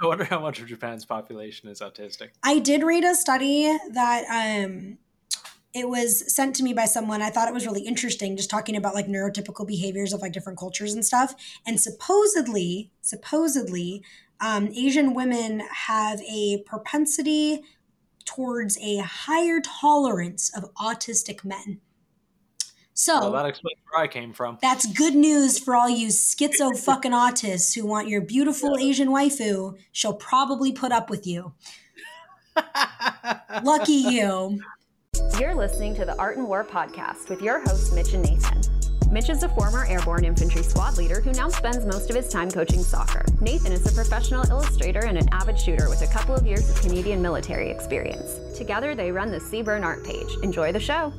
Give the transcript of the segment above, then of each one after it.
I wonder how much of Japan's population is autistic. I did read a study that um, it was sent to me by someone. I thought it was really interesting, just talking about like neurotypical behaviors of like different cultures and stuff. And supposedly, supposedly, um, Asian women have a propensity towards a higher tolerance of autistic men. So Well, that explains where I came from. that's good news for all you schizo fucking autists who want your beautiful Asian waifu. She'll probably put up with you. Lucky you. You're listening to the Art and War podcast with your hosts, Mitch and Nathan. Mitch is a former airborne infantry squad leader who now spends most of his time coaching soccer. Nathan is a professional illustrator and an avid shooter with a couple of years of Canadian military experience. Together, they run the CBRN art page. Enjoy the show.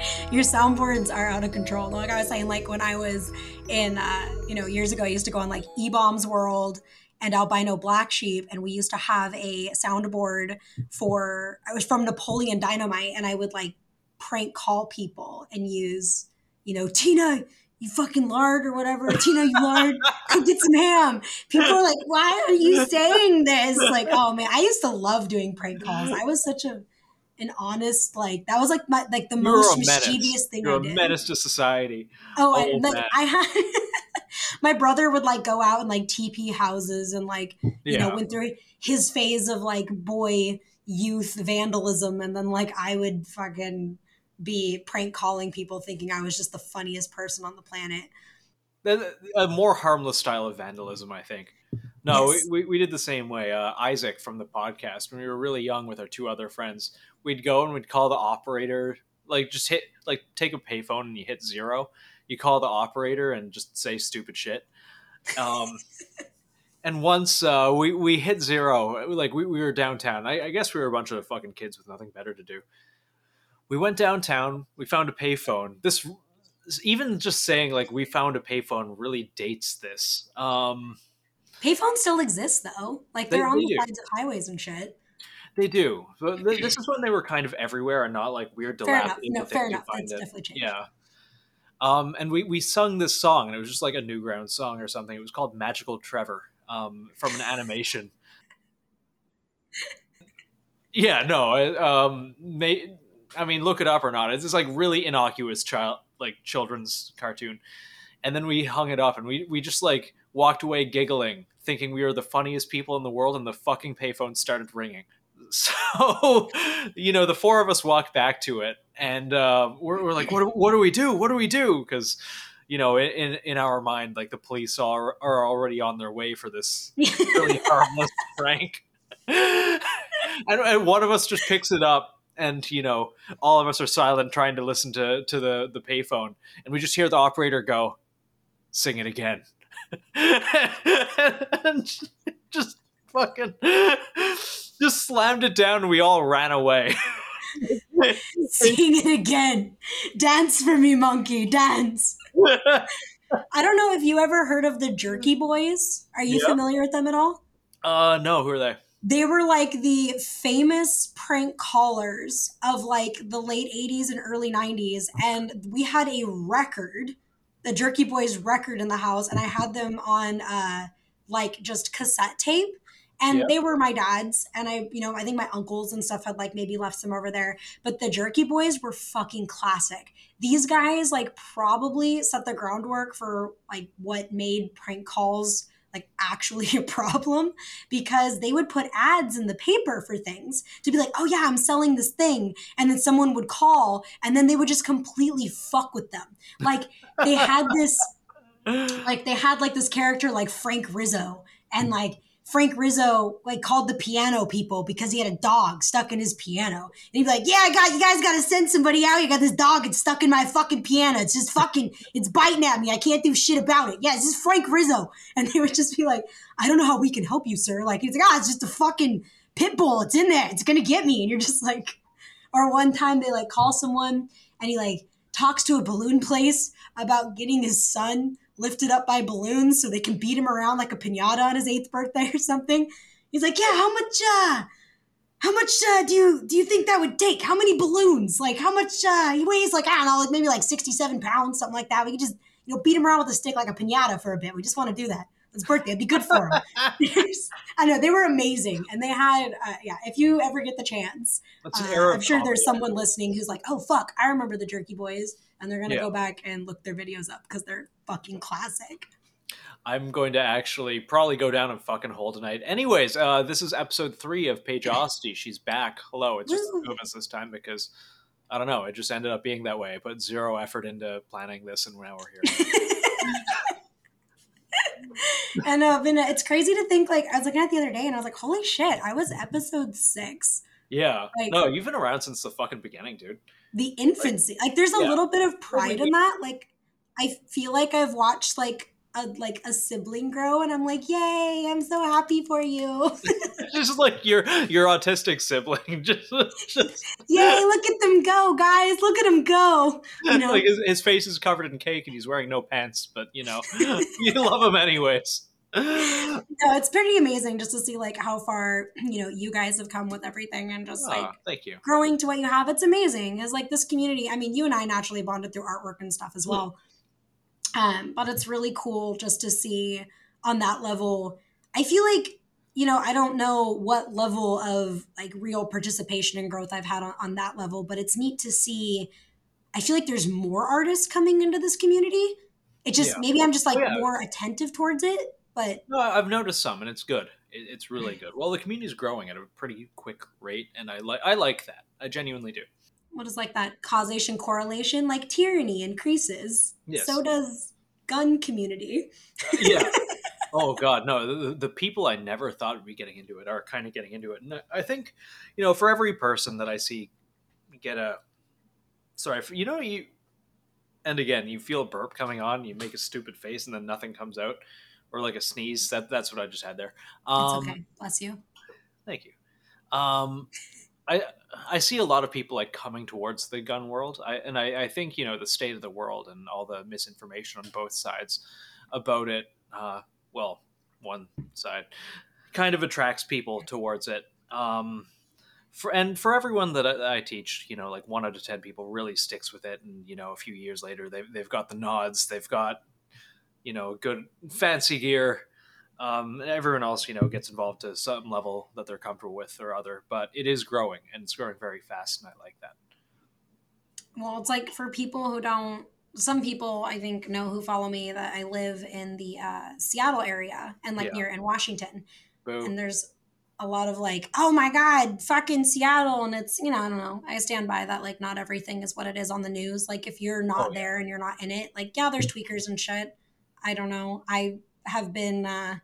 Your soundboards are out of control. Like I was saying, like when I was in, uh, you know, years ago, I used to go on like E Bombs World and Albino Black Sheep, and we used to have a soundboard for. I was from Napoleon Dynamite, and I would like prank call people and use, you know, Tina, you fucking lard or whatever. Tina, you lard, go get some ham. People are like, why are you saying this? Like, oh man, I used to love doing prank calls. I was such a an honest like that was like my like the You most a mischievous thing You're I a did. menace to society. Oh, I, like man. I had my brother would like go out and like TP houses and like you know went through his phase of like boy youth vandalism and then like I would fucking be prank calling people thinking I was just the funniest person on the planet. A more harmless style of vandalism, I think. No, Yes. we, we, we did the same way. Uh, Isaac from the podcast, when we were really young with our two other friends, we'd go and we'd call the operator, like just hit, like take a payphone and you hit zero. You call the operator and just say stupid shit. Um, and once uh, we, we hit zero, like we, we were downtown. I, I guess we were a bunch of fucking kids with nothing better to do. We went downtown, we found a payphone. This even just saying like we found a payphone really dates this. Um, Payphones still exist though. Like They- they're on they the do. sides of highways and shit. They do. But th- this is when they were kind of everywhere and not like weird Fair enough. No, fair enough. That's it- definitely changed. Yeah. Um, and we, we sung this song, and it was just like a Newgrounds song or something. It was called Magical Trevor um, from an animation. yeah, no, I- um, may, I mean, look it up or not. It's just like really innocuous child, like children's cartoon. And then we hung it up, and we we just like walked away giggling, thinking we were the funniest people in the world, and the fucking payphone started ringing. So, you know, the four of us walk back to it, and uh, we're, we're like, what, do- what do we do? What do we do? Because, you know, in in our mind, like the police are are already on their way for this really harmless prank. and, and one of us just picks it up, and you know, all of us are silent, trying to listen to to the the payphone, and we just hear the operator go, "Sing it again," and just fucking just slammed it down, and we all ran away. Sing it again. Dance for me, monkey. Dance. I don't know if you ever heard of the Jerky Boys. Are you Yeah. familiar with them at all? uh, no, who are they? They were like the famous prank callers of like the late 80s and early 90s. And we had a record, the Jerky Boys record in the house, and I had them on uh like just cassette tape. And Yeah. they were my dad's, and I, you know, I think my uncles and stuff had like maybe left some over there. But the Jerky Boys were fucking classic. These guys like probably set the groundwork for like what made prank calls like actually a problem because they would put ads in the paper for things to be like, oh yeah, I'm selling this thing. And then someone would call and then they would just completely fuck with them. Like they had this, like they had like this character like Frank Rizzo and like Frank Rizzo like called the piano people because he had a dog stuck in his piano. And he'd be like, Yeah, I got you guys gotta send somebody out. You got this dog, it's stuck in my fucking piano. It's just fucking it's biting at me. I can't do shit about it. Yeah, this is Frank Rizzo. And they would just be like, I don't know how we can help you, sir. Like he's like, ah, it's just a fucking pit bull. It's in there. It's gonna get me. And you're just like, or one time they like call someone and he like talks to a balloon place about getting his son lifted up by balloons so they can beat him around like a pinata on his eighth birthday or something. He's like, yeah, how much uh how much uh, do you do you think that would take? How many balloons? Like how much uh he weighs like I don't know, like maybe like 67 pounds, something like that. We could just you know beat him around with a stick like a pinata for a bit. We just want to do that. It's birthday. It'd be good for him. I know they were amazing, and they had uh, yeah. If you ever get the chance, uh, I'm sure there's someone listening who's like, "Oh fuck, I remember the Jerky Boys," and they're gonna Yeah. go back and look their videos up because they're fucking classic. I'm going to actually probably go down and fucking hole tonight. Anyways, uh, this is episode three of Paige Paigeosity. She's back. Hello. It's just the two of us this time because I don't know. It just ended up being that way. I put zero effort into planning this, and now we're here. and uh, been, it's crazy to think like I was looking at the other day and I was like, holy shit, I was episode six. yeah. Like- no, you've been around since the fucking beginning, dude. The infancy. Like there's a Yeah. little bit of pride in that. Like I feel like I've watched like a like a sibling grow and I'm like, yay, I'm so happy for you. just like your your autistic sibling. Just, just yay, look at them go, guys. Look at them go. You know, like his, his face is covered in cake and he's wearing no pants, but you know you love him anyways. no, it's pretty amazing just to see like how far, you know, you guys have come with everything and just like Aw, thank you. growing to what you have. It's amazing. It's like this community. I mean, you and I naturally bonded through artwork and stuff as well. Um, but it's really cool just to see on that level. I feel like, you know, I don't know what level of like real participation and growth I've had on, on that level, but it's neat to see. I feel like there's more artists coming into this community. It just Yeah. maybe I'm just like Oh, yeah. more attentive towards it, but No, I've noticed some, and it's good. It, it's really good. Well, the community is growing at a pretty quick rate, and I like I like that. I genuinely do. what is like that causation correlation? Like tyranny increases, Yes. so does gun community. yeah. Oh God, no! The, the people I never thought would be getting into it are kind of getting into it, and I- I think, you know, for every person that I see get a, sorry, for, you know, you, and again, you feel a burp coming on, you make a stupid face, and then nothing comes out, or like a sneeze. That that's what I just had there. It's Um, okay. Bless you. Thank you. Um, I I see a lot of people like coming towards the gun world. I and I, I think you know the state of the world and all the misinformation on both sides about it. Uh, well, one side kind of attracts people towards it. Um, for and for everyone that I, I teach, you know, like one out of ten people really sticks with it, and you know, a few years later, they've they've got the nods, they've got you know good fancy gear um, everyone else, you know, gets involved to some level that they're comfortable with or other, but it is growing and it's growing very fast, and I like that. Well, it's like for people who don't, some people I think know who follow me that I live in the uh, Seattle area and like Yeah. near in Washington, Boo. and there's a lot of like, oh my god, fucking Seattle, and it's you know I don't know. I stand by that. Like, not everything is what it is on the news. Like, if you're not Oh, yeah. there and you're not in it, like yeah, there's tweakers and shit. I don't know. I have been. uh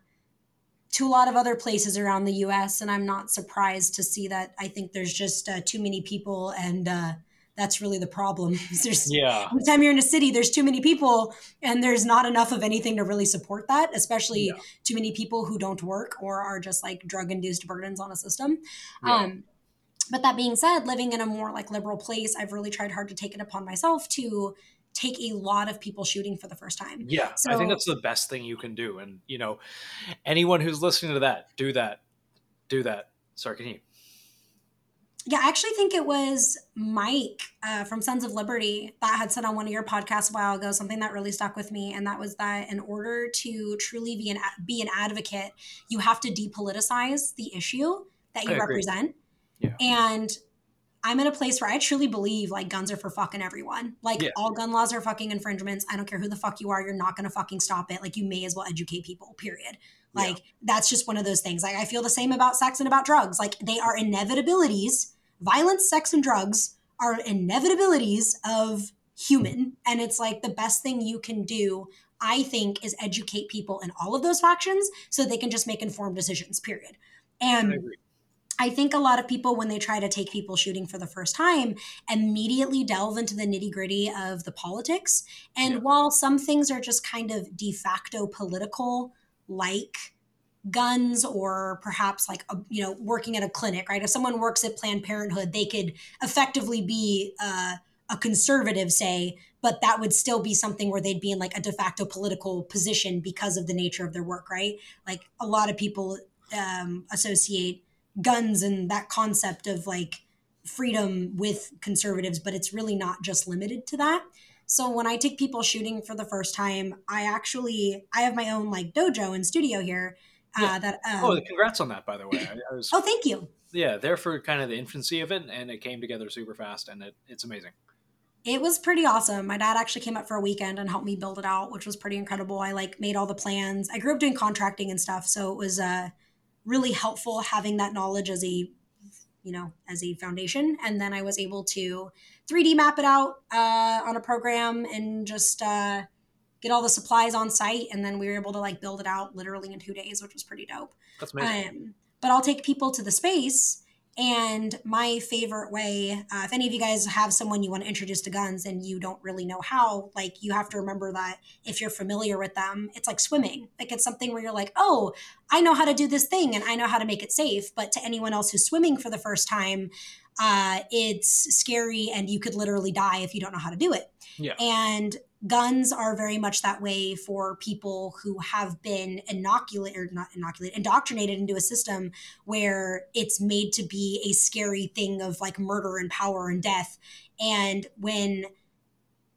to a lot of other places around the US, and I'm not surprised to see that. I think there's just uh, too many people, and uh, that's really the problem. there's yeah, time you're in a city, there's too many people, and there's not enough of anything to really support that, especially Yeah. too many people who don't work or are just like drug induced burdens on a system. Yeah. Um, but that being said, living in a more like liberal place, I've really tried hard to take it upon myself to take a lot of people shooting for the first time. yeah. I think that's the best thing you can do, and you know, anyone who's listening to that, do that, do that. Sorry, can you? Yeah, I actually think it was Mike uh, from Sons of Liberty that had said on one of your podcasts a while ago something that really stuck with me, and that was that in order to truly be an be an advocate, you have to depoliticize the issue that you represent. Yeah. And I'm in a place where I truly believe like guns are for fucking everyone. Like Yeah. all gun laws are fucking infringements. I don't care who the fuck you are. You're not going to fucking stop it. Like you may as well educate people, period. Yeah. Like that's just one of those things. Like I feel the same about sex and about drugs. Like they are inevitabilities. Violence, sex, and drugs are inevitabilities of human. And it's like the best thing you can do, I think, is educate people in all of those factions so they can just make informed decisions, period. And I think a lot of people, when they try to take people shooting for the first time, immediately delve into the nitty gritty of the politics. And Yeah. while some things are just kind of de facto political, like guns or perhaps like a, you know working at a clinic right if someone works at planned parenthood they could effectively be uh, a conservative say but that would still be something where they'd be in like a de facto political position because of the nature of their work right like a lot of people um, associate guns and that concept of like freedom with conservatives but it's really not just limited to that So when I take people shooting for the first time, I actually I have my own like dojo and studio here. Uh, Yeah. That um, oh, congrats on that, by the way. I, I was oh, thank you. yeah there for kind of the infancy of it, and it came together super fast, and it, it's amazing. It was pretty awesome. My dad actually came up for a weekend and helped me build it out, which was pretty incredible. I like made all the plans. I grew up doing contracting and stuff, so it was uh, really helpful having that knowledge as a, you know, as a foundation. And then I was able to 3D map it out uh, on a program and just uh, get all the supplies on site. And then we were able to like build it out literally in two days, which was pretty dope. That's amazing. Um, but I'll take people to the space. And my favorite way, uh, if any of you guys have someone you want to introduce to guns and you don't really know how, like you have to remember that if you're familiar with them, it's like swimming. Like it's something where you're like, oh, I know how to do this thing and I know how to make it safe. But to anyone else who's swimming for the first time, uh, it's scary and you could literally die if you don't know how to do it. Yeah. And guns are very much that way for people who have been inoculated or not inoculated indoctrinated into a system where it's made to be a scary thing of like murder and power and death. And when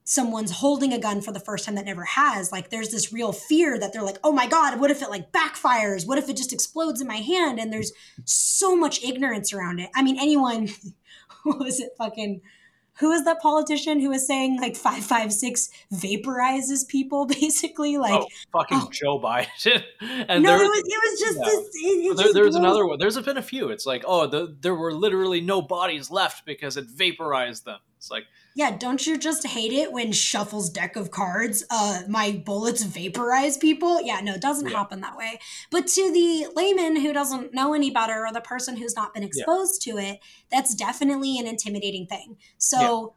someone's holding a gun for the first time that never has like there's this real fear that they're like oh my god what if it like backfires? What if it just explodes in my hand? And there's so much ignorance around it. I mean anyone who was it fucking who is that politician who was saying like 556 vaporizes people basically like oh, fucking oh. Joe Biden. and no there, it was, it was just yeah. this it, it there, just there's blows- another one. There's been a few. It's like, oh, the, there were literally no bodies left because it vaporized them. It's like, yeah don't you just hate it when shuffles deck of cards uh my bullets vaporize people? Yeah no it doesn't Yeah. happen that way. But to the layman who doesn't know any better or the person who's not been exposed to it that's definitely an intimidating thing. So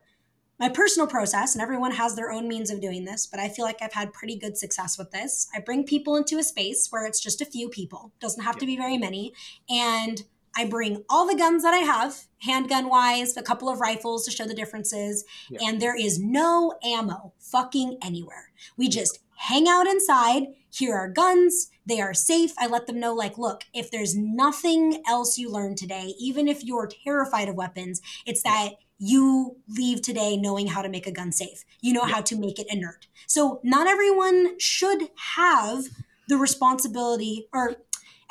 my personal process and everyone has their own means of doing this but i feel like i've had pretty good success with this. I bring people into a space where it's just a few people doesn't have to be very many and I bring all the guns that I have, handgun wise, a couple of rifles to show the differences, Yeah. and there is no ammo fucking anywhere. We just hang out inside. Here are guns. They are safe. I let them know, like, look, if there's nothing else you learn today, even if you're terrified of weapons, it's that you leave today knowing how to make a gun safe. You know Yeah. how to make it inert. So, not everyone should have the responsibility or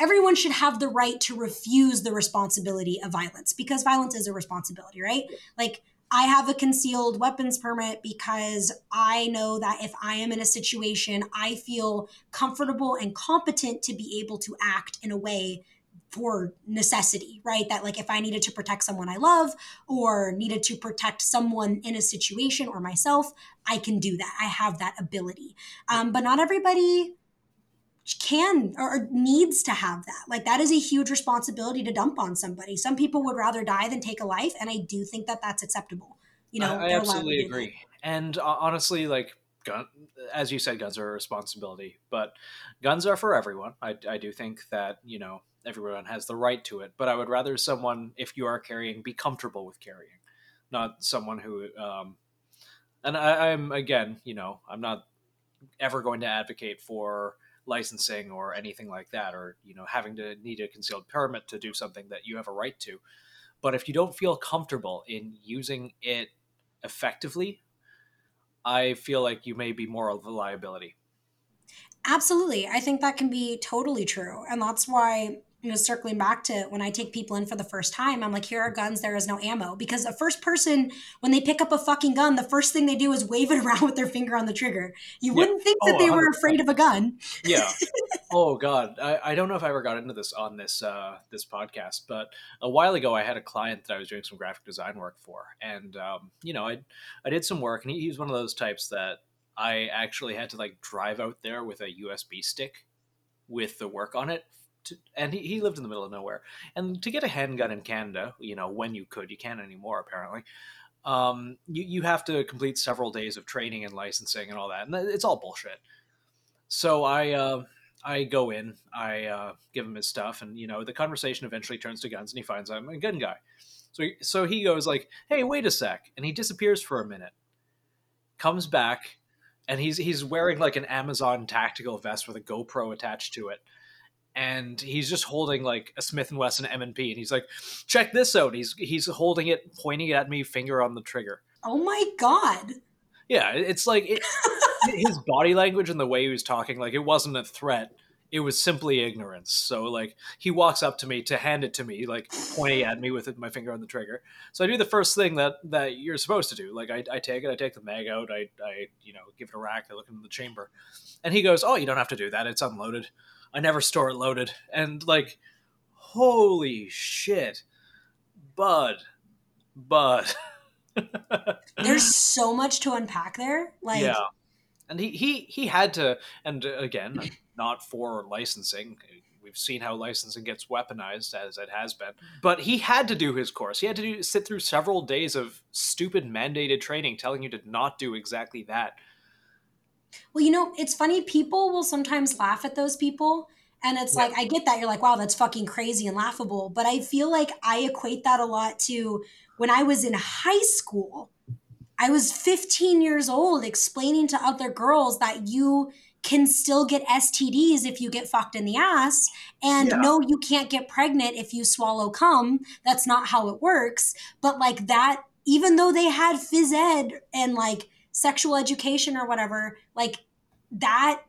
everyone should have the right to refuse the responsibility of violence because violence is a responsibility, right? Like I have a concealed weapons permit because I know that if I am in a situation, I feel comfortable and competent to be able to act in a way for necessity, right? That like if I needed to protect someone I love or needed to protect someone in a situation or myself, I can do that. I have that ability. Um, but not everybody can or needs to have that. Like that is a huge responsibility to dump on somebody. Some people would rather die than take a life, and I do think that that's acceptable. You know, I, I they're allowed to absolutely do that. agree. And uh, honestly, like, gun, as you said, guns are a responsibility, but guns are for everyone. I, I do think that, you know, everyone has the right to it, but I would rather someone, if you are carrying, be comfortable with carrying, not someone who, um, and I, I'm, again, you know, I'm not ever going to advocate for licensing or anything like that, or, you know, having to need a concealed permit to do something that you have a right to. But if you don't feel comfortable in using it effectively, I feel like you may be more of a liability. Absolutely. I think that can be totally true. And that's why, you know, circling back to when I take people in for the first time, I'm like, here are guns, there is no ammo. Because the first person, when they pick up a fucking gun, the first thing they do is wave it around with their finger on the trigger. You Yeah. wouldn't think that Oh, they were 100%. afraid of a gun. Yeah. oh God, I, I don't know if I ever got into this on this uh, this podcast, but a while ago I had a client that I was doing some graphic design work for, and um, you know I I did some work, and he, he was one of those types that I actually had to like drive out there with a USB stick with the work on it. To, and he, he lived in the middle of nowhere. And to get a handgun in Canada, you know, when you could, you can't anymore apparently. Um, you, you have to complete several days of training and licensing and all that, and it's all bullshit. So I uh, I go in, I uh, give him his stuff, and you know the conversation eventually turns to guns, and he finds I'm a gun guy. So he, so he goes like, "Hey, wait a sec," and he disappears for a minute, comes back, and he's he's wearing like an Amazon tactical vest with a GoPro attached to it, and he's just holding like a Smith and Wesson M and P, and he's like, "Check this out." He's he's holding it, pointing it at me, finger on the trigger. Oh my God. Yeah, it's like it, his body language and the way he was talking, like it wasn't a threat. It was simply ignorance. So like he walks up to me to hand it to me, like pointing at me with my finger on the trigger. So I do the first thing that that you're supposed to do. Like I, I take it, I take the mag out, I I you know give it a rack, I look in the chamber, and he goes, "Oh, you don't have to do that. It's unloaded. I never store it loaded." And like, holy shit, bud, bud. There's so much to unpack there. Like, yeah and he he he had to and uh, again not for licensing we've seen how licensing gets weaponized as it has been but he had to do his course he had to do, sit through several days of stupid mandated training telling you to not do exactly that well you know it's funny people will sometimes laugh at those people and it's yeah. like i get that you're like wow that's fucking crazy and laughable but i feel like i equate that a lot to when i was in high school I was 15 years old explaining to other girls that you can still get STDs if you get fucked in the ass. And yeah. no, you can't get pregnant if you swallow cum. That's not how it works. But like that, even though they had phys ed and like sexual education or whatever, like that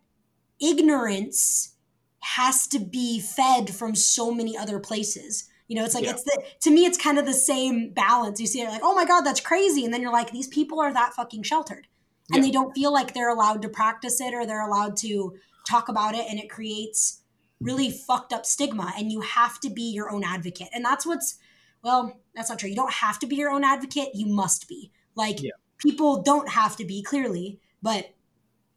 ignorance has to be fed from so many other places. You know, it's like yeah. it's the to me, it's kind of the same balance. You see it like, oh my god, that's crazy, and then you're like, these people are that fucking sheltered, and yeah. they don't feel like they're allowed to practice it or they're allowed to talk about it, and it creates really fucked up stigma. And you have to be your own advocate, and that's what's well, that's not true. You don't have to be your own advocate. You must be. Like yeah. People don't have to be clearly, but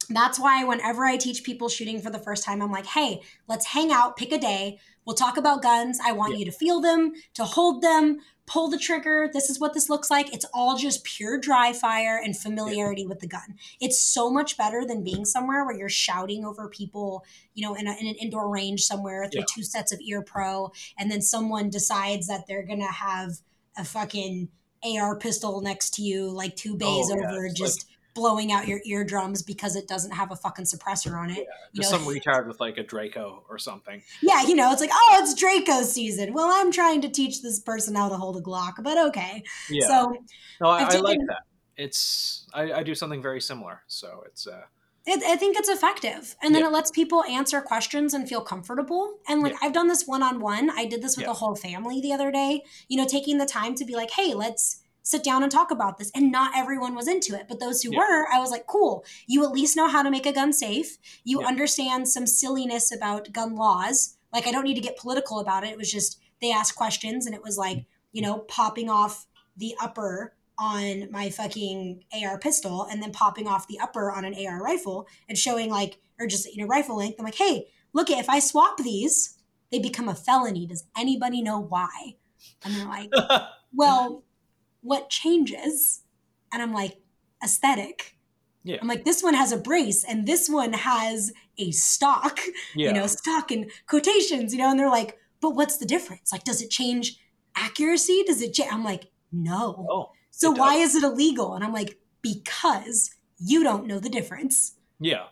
that's why whenever I teach people shooting for the first time, I'm like, hey, let's hang out, pick a day. We'll talk about guns. I want yeah. you to feel them, to hold them, pull the trigger. This is what this looks like. It's all just pure dry fire and familiarity yeah. with the gun. It's so much better than being somewhere where you're shouting over people, you know, in, a, in an indoor range somewhere through yeah. two sets of ear pro, and then someone decides that they're gonna have a fucking AR pistol next to you, like two bays oh, over, just. Like- blowing out your eardrums because it doesn't have a fucking suppressor on it. Yeah, you know? some retard with like a Draco or something. Yeah, you know, it's like, oh, it's Draco season. Well, I'm trying to teach this person how to hold a Glock, but okay. Yeah. So, no, I, taken, I like that. It's I, I, do something very similar, so it's. uh it, I think it's effective, and then yeah. it lets people answer questions and feel comfortable. And like yeah. I've done this one on one. I did this with yeah. a whole family the other day. You know, taking the time to be like, "Hey, let's sit down and talk about this. And not everyone was into it. But those who were, I was like, cool. You at least know how to make a gun safe. You understand some silliness about gun laws. Like, I don't need to get political about it. It was just they asked questions and it was like, mm. you know, popping off the upper on my fucking AR pistol and then popping off the upper on an AR rifle and showing like, or just, you know, rifle length. I'm like, hey, look, if I swap these, they become a felony. Does anybody know why? And they're like, well, what changes? And I'm like, aesthetic. Yeah. I'm like, this one has a brace and this one has a stock, yeah. you know, stock and quotations, you know, and they're like, but what's the difference? Like, does it change accuracy? Does it change? I'm like, no. Oh, so why is it illegal? And I'm like, because you don't know the difference. Yeah.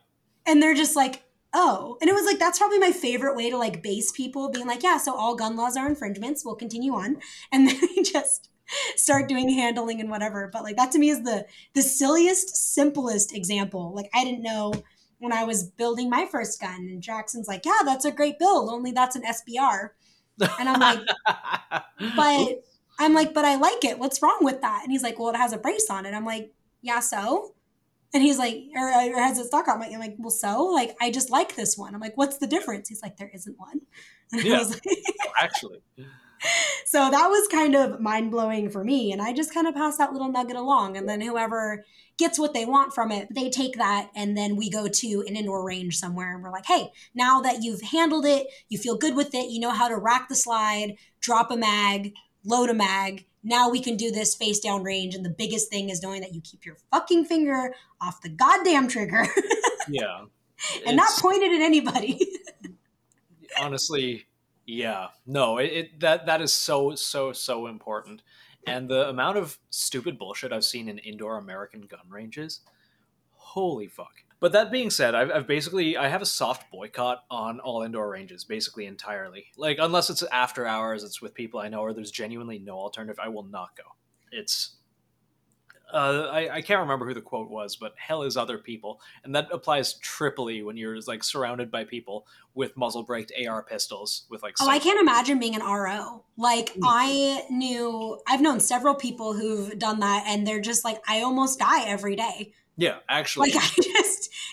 And they're just like, oh. And it was like, that's probably my favorite way to like base people being like, yeah, so all gun laws are infringements. We'll continue on. And then we just start doing handling and whatever. But like that to me is the the silliest, simplest example. Like I didn't know when I was building my first gun, and Jackson's like, "Yeah, that's a great build. Only that's an SBR," and I'm like, "But." I'm like, but I like it. What's wrong with that? And he's like, well, it has a brace on it. I'm like, yeah, so? And he's like, or, or has it stock on? I'm like, well, so? Like, I just like this one. I'm like, what's the difference? He's like, there isn't one. And yeah, like, actually so that was kind of mind blowing for me. And I just kind of pass that little nugget along. And then whoever gets what they want from it, they take that. And then we go to an indoor range somewhere and we're like, hey, now that you've handled it, you feel good with it, you know how to rack the slide, drop a mag, load a mag. Now we can do this face down range. And the biggest thing is knowing that you keep your fucking finger off the goddamn trigger. yeah. and not pointed at anybody. honestly, yeah, no, it, it, that that is so so so important, and the amount of stupid bullshit I've seen in indoor American gun ranges, holy fuck. But that being said, I've, I've basically I have a soft boycott on all indoor ranges, basically entirely. Like unless it's after hours, it's with people I know, or there's genuinely no alternative, I will not go. It's uh, I, I can't remember who the quote was, but hell is other people, and that applies triply when you're like surrounded by people with muzzle braked AR pistols with like. Oh, I can't imagine being an RO. Like Mm. I knew, I've known several people who've done that, and they're just like, I almost die every day. Yeah, actually, Like I just,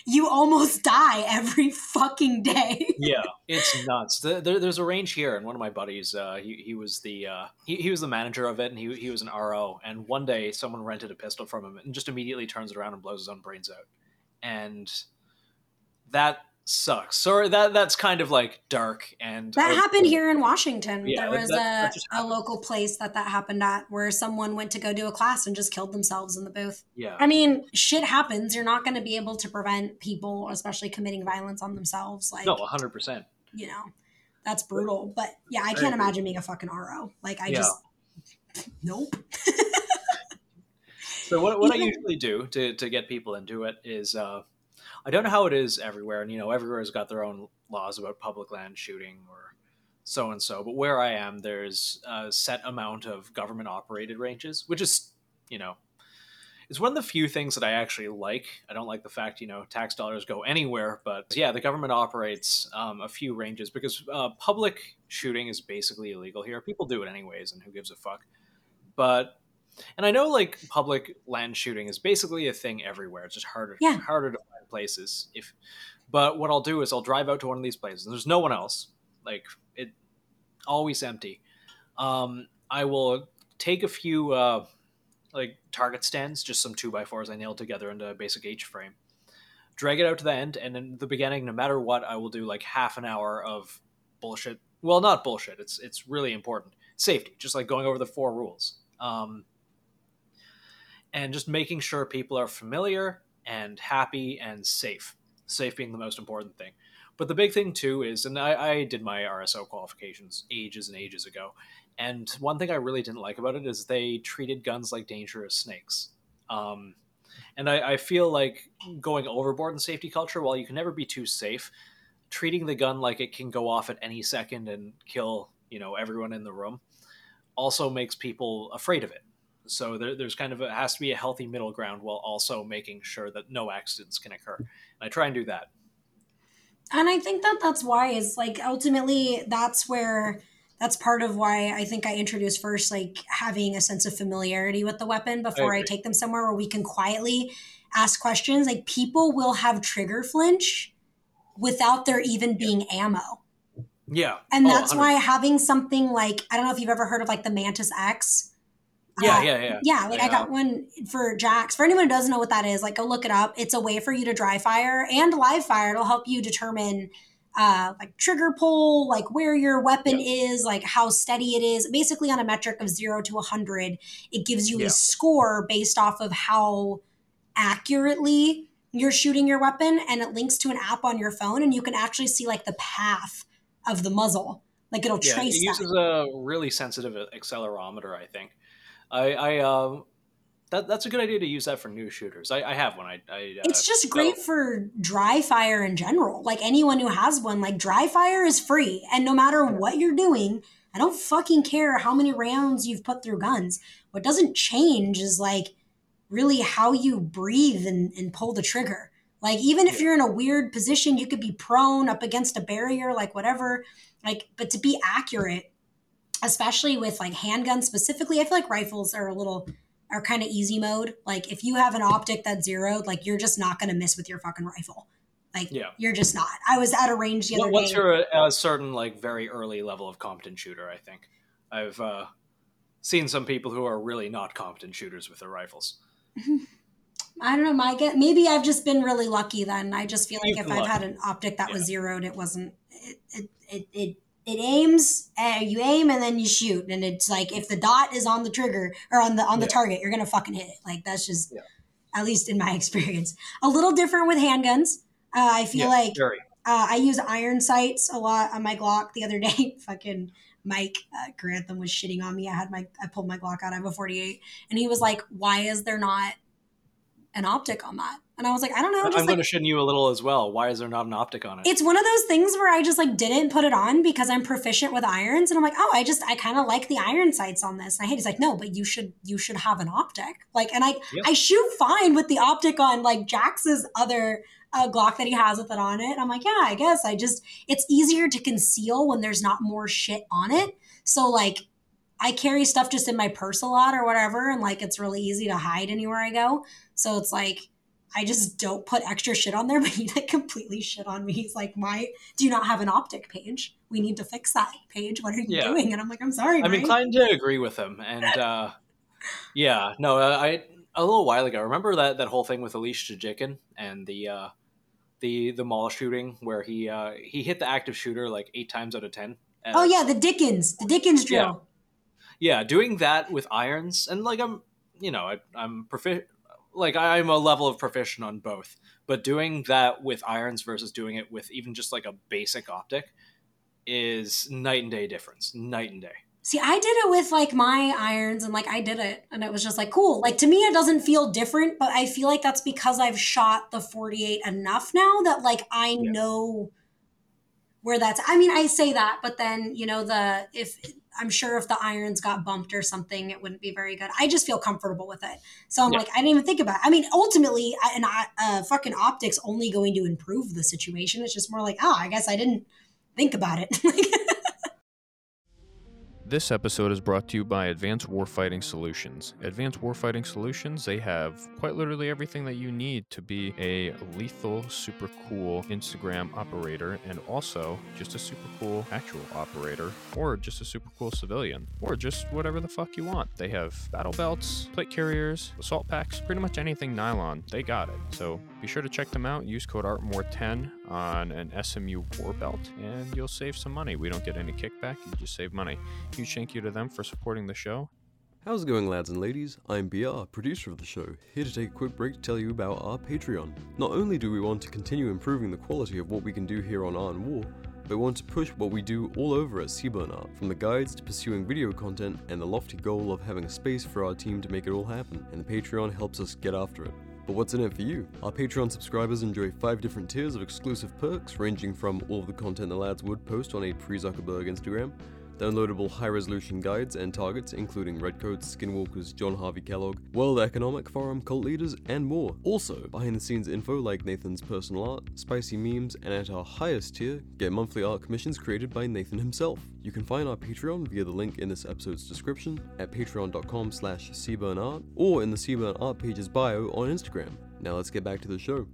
you almost die every fucking day. yeah, it's nuts. The, there, there's a range here, and one of my buddies, uh, he, he was the uh, he, he was the manager of it, and he, he was an RO. And one day, someone rented a pistol from him, and just immediately turns it around and blows his own brains out. And that sucks. So that that's kind of like dark and That happened here in Washington. Yeah, there was that- that a, local place that that happened at where someone went to go do a class and just killed themselves in the booth. Yeah, I mean, shit happens. You're not going to be able to prevent people, especially committing violence on themselves. Like, no, hundred percent. you know, that's brutal. But yeah, I can't imagine being a fucking RO. Like, I Yeah. just, nope. So what, what I usually do to, to get people into it is uh, I don't know how it is everywhere, and you know everywhere's got their own laws about public land shooting or so and so. But where I am, there's a set amount of government operated ranges, which is you know it's one of the few things that I actually like. I don't like the fact you know tax dollars go anywhere, but yeah, the government operates um, a few ranges because uh, public shooting is basically illegal here. People do it anyways, and who gives a fuck? But and I know like public land shooting is basically a thing everywhere. It's just harder Yeah. harder to find places. If but what I'll do is I'll drive out to one of these places. And there's no one else. Like it always empty. Um, I will take a few uh, like target stands, just some two by fours I nailed together into a basic H frame. Drag it out to the end, and in the beginning, no matter what, I will do like half an hour of bullshit. Well, not bullshit. It's it's really important. Safety, just like going over the four rules. Um, and just making sure people are familiar and happy and safe. Safe being the most important thing. But the big thing too is, and I, I did my RSO qualifications ages and ages ago, and one thing I really didn't like about it is they treated guns like dangerous snakes. Um, and I, I feel like going overboard in safety culture, while you can never be too safe, treating the gun like it can go off at any second and kill, you know, everyone in the room, also makes people afraid of it. So there, there's kind of a, has to be a healthy middle ground while also making sure that no accidents can occur. And I try and do that. And I think that that's why is like ultimately that's where that's part of why I think I introduced first like having a sense of familiarity with the weapon before I, agree. take them somewhere where we can quietly ask questions. Like people will have trigger flinch without there even being ammo. Yeah, And Oh, that's 100. why having something like I don't know if you've ever heard of like the Mantis X. Yeah, Uh, yeah, yeah. yeah, like I, I, got one for Jax. For anyone who doesn't know what that is, like go look it up. It's a way for you to dry fire and live fire. It'll help you determine uh, like trigger pull, like where your weapon is, like how steady it is. Basically, on a metric of zero to a hundred, it gives you Yeah. a score based off of how accurately you're shooting your weapon, and it links to an app on your phone, and you can actually see like the path of the muzzle. Like it'll Yeah, trace it that. uses a really sensitive accelerometer. I think. I, I um, that that's a good idea to use that for new shooters. I, I have one. I, I uh, it's just great developed- for dry fire in general. Like anyone who has one, like dry fire is free. And no matter what you're doing, I don't fucking care how many rounds you've put through guns. What doesn't change is like really how you breathe and, and pull the trigger. Like even if you're in a weird position, you could be prone up against a barrier, like whatever. Like, but to be accurate, especially with like handguns specifically, I feel like rifles are a little are kind of easy mode. Like if you have an optic that's zeroed, like you're just not gonna miss with your fucking rifle. Like Yeah. you're just not. I was at a range the other What's day. your a certain like very early level of competent shooter? I think I've uh, seen some people who are really not competent shooters with their rifles. I don't know, my maybe I've just been really lucky then. I just feel like You've if I've had an optic that was zeroed, it wasn't it it it, it it aims uh, you aim and then you shoot and it's like if the dot is on the trigger or on the on the Yeah. target you're gonna fucking hit it like that's just Yeah. at least in my experience a little different with handguns uh, i feel Yeah, like. Uh, I use iron sights a lot on my Glock. The other day, fucking Mike uh, Grantham was shitting on me. I had my I pulled my Glock out. I have a 48, and he was like, "Why is there not an optic on that. And I was like, I don't know. I'm Just going like, to shin you a little as well. Why is there not an optic on it? it's one of those things where I just like didn't put it on because I'm proficient with irons, and I'm like, oh, I just I kind of like the iron sights on this. And I hate. He's like, no, but you should you should have an optic. Like, and I. I shoot fine with the optic on like Jax's other uh, Glock that he has with it on it. I'm like, yeah, I guess I just it's easier to conceal when there's not more shit on it. So like. I carry stuff just in my purse a lot or whatever, and like it's really easy to hide anywhere I go. So it's like I just don't put extra shit on there, but he like completely shit on me. He's like, "My, do you not have an optic page? We need to fix that page. What are you Yeah. doing?" And I'm like, "I'm sorry." I'm Mike." inclined to agree with him, and uh, yeah, no, uh, I a little while ago remember that that whole thing with Elisjsha Dicken and the uh, the the mall shooting where he uh, he hit the active shooter like eight times out of ten. Oh yeah, the Dickens, the Dickens drill. Yeah, doing that with irons, and like I'm, you know, I, I'm profi- like I'm a level of proficient on both, but doing that with irons versus doing it with even just like a basic optic is night and day difference. Night and day. See, I did it with like my irons, and like I did it, and it was just like cool. Like to me, it doesn't feel different, but I feel like that's because I've shot the 48 enough now that like I Yeah. know where that's. I mean, I say that, but then you know the if I'm sure if the irons got bumped or something, it wouldn't be very good. I just feel comfortable with it, so I'm Yeah. like I didn't even think about. it. I mean, ultimately, I- an uh, fucking optics only going to improve the situation. It's just more like, oh, I guess I didn't think about it. This episode is brought to you by Advanced Warfighting Solutions. Advanced Warfighting Solutions, they have quite literally everything that you need to be a lethal, super cool Instagram operator and also just a super cool actual operator or just a super cool civilian or just whatever the fuck you want. They have battle belts, plate carriers, assault packs, pretty much anything nylon. They got it. So be sure to check them out. Use code ARTANDWAR10 on an SMU war belt and you'll save some money. We don't get any kickback, you just save money. Huge thank you to them for supporting the show. How's it going, lads and ladies? I'm BR, producer of the show, here to take a quick break to tell you about our Patreon. Not only do we want to continue improving the quality of what we can do here on Art and War, but we want to push what we do all over at CBRN Art, from the guides to pursuing video content and the lofty goal of having a space for our team to make it all happen, and the Patreon helps us get after it. But what's in it for you? Our Patreon subscribers enjoy five different tiers of exclusive perks, ranging from all of the content the lads would post on a pre Zuckerberg Instagram, downloadable high resolution guides and targets, including Redcoats, Skinwalkers, John Harvey Kellogg, World Economic Forum cult leaders, and more. Also, behind the scenes info like Nathan's personal art, spicy memes, and at our highest tier, get monthly art commissions created by Nathan himself. You can find our Patreon via the link in this episode's description at patreon.com slash cbrnart or in the CBRN Art page's bio on Instagram. Now let's get back to the show.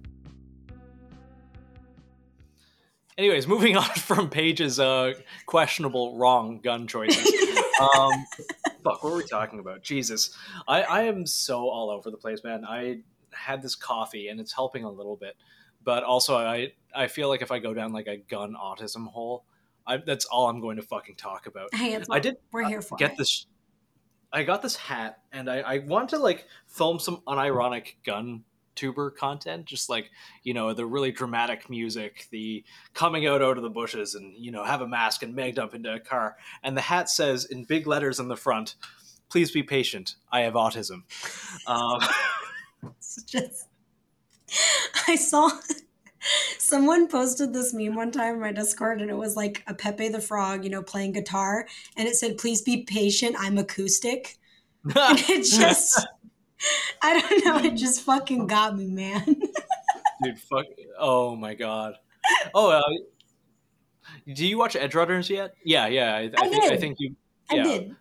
Anyways, moving on from Paige's uh, questionable wrong gun choices. um, fuck, what were we talking about? Jesus, I, I am so all over the place, man. I had this coffee and it's helping a little bit, but also I I feel like if I go down like a gun autism hole, I, that's all I'm going to fucking talk about. hey, it's I did We're here for get it. this. I got this hat, and I, I want to like film some unironic gun tuber content, just like you know the really dramatic music, the coming out out of the bushes, and you know have a mask and meg dump into a car. And the hat says in big letters in the front, "Please be patient. I have autism." Um, just I saw someone posted this meme one time in my Discord and it was like a Pepe the Frog, you know, playing guitar, and it said, Please be patient, I'm acoustic. And it just I don't know, it just fucking got me, man. dude, fuck. Oh my god. Oh, uh, do you watch Edgerunners yet? Yeah, yeah. I, I, I think I think you. I did.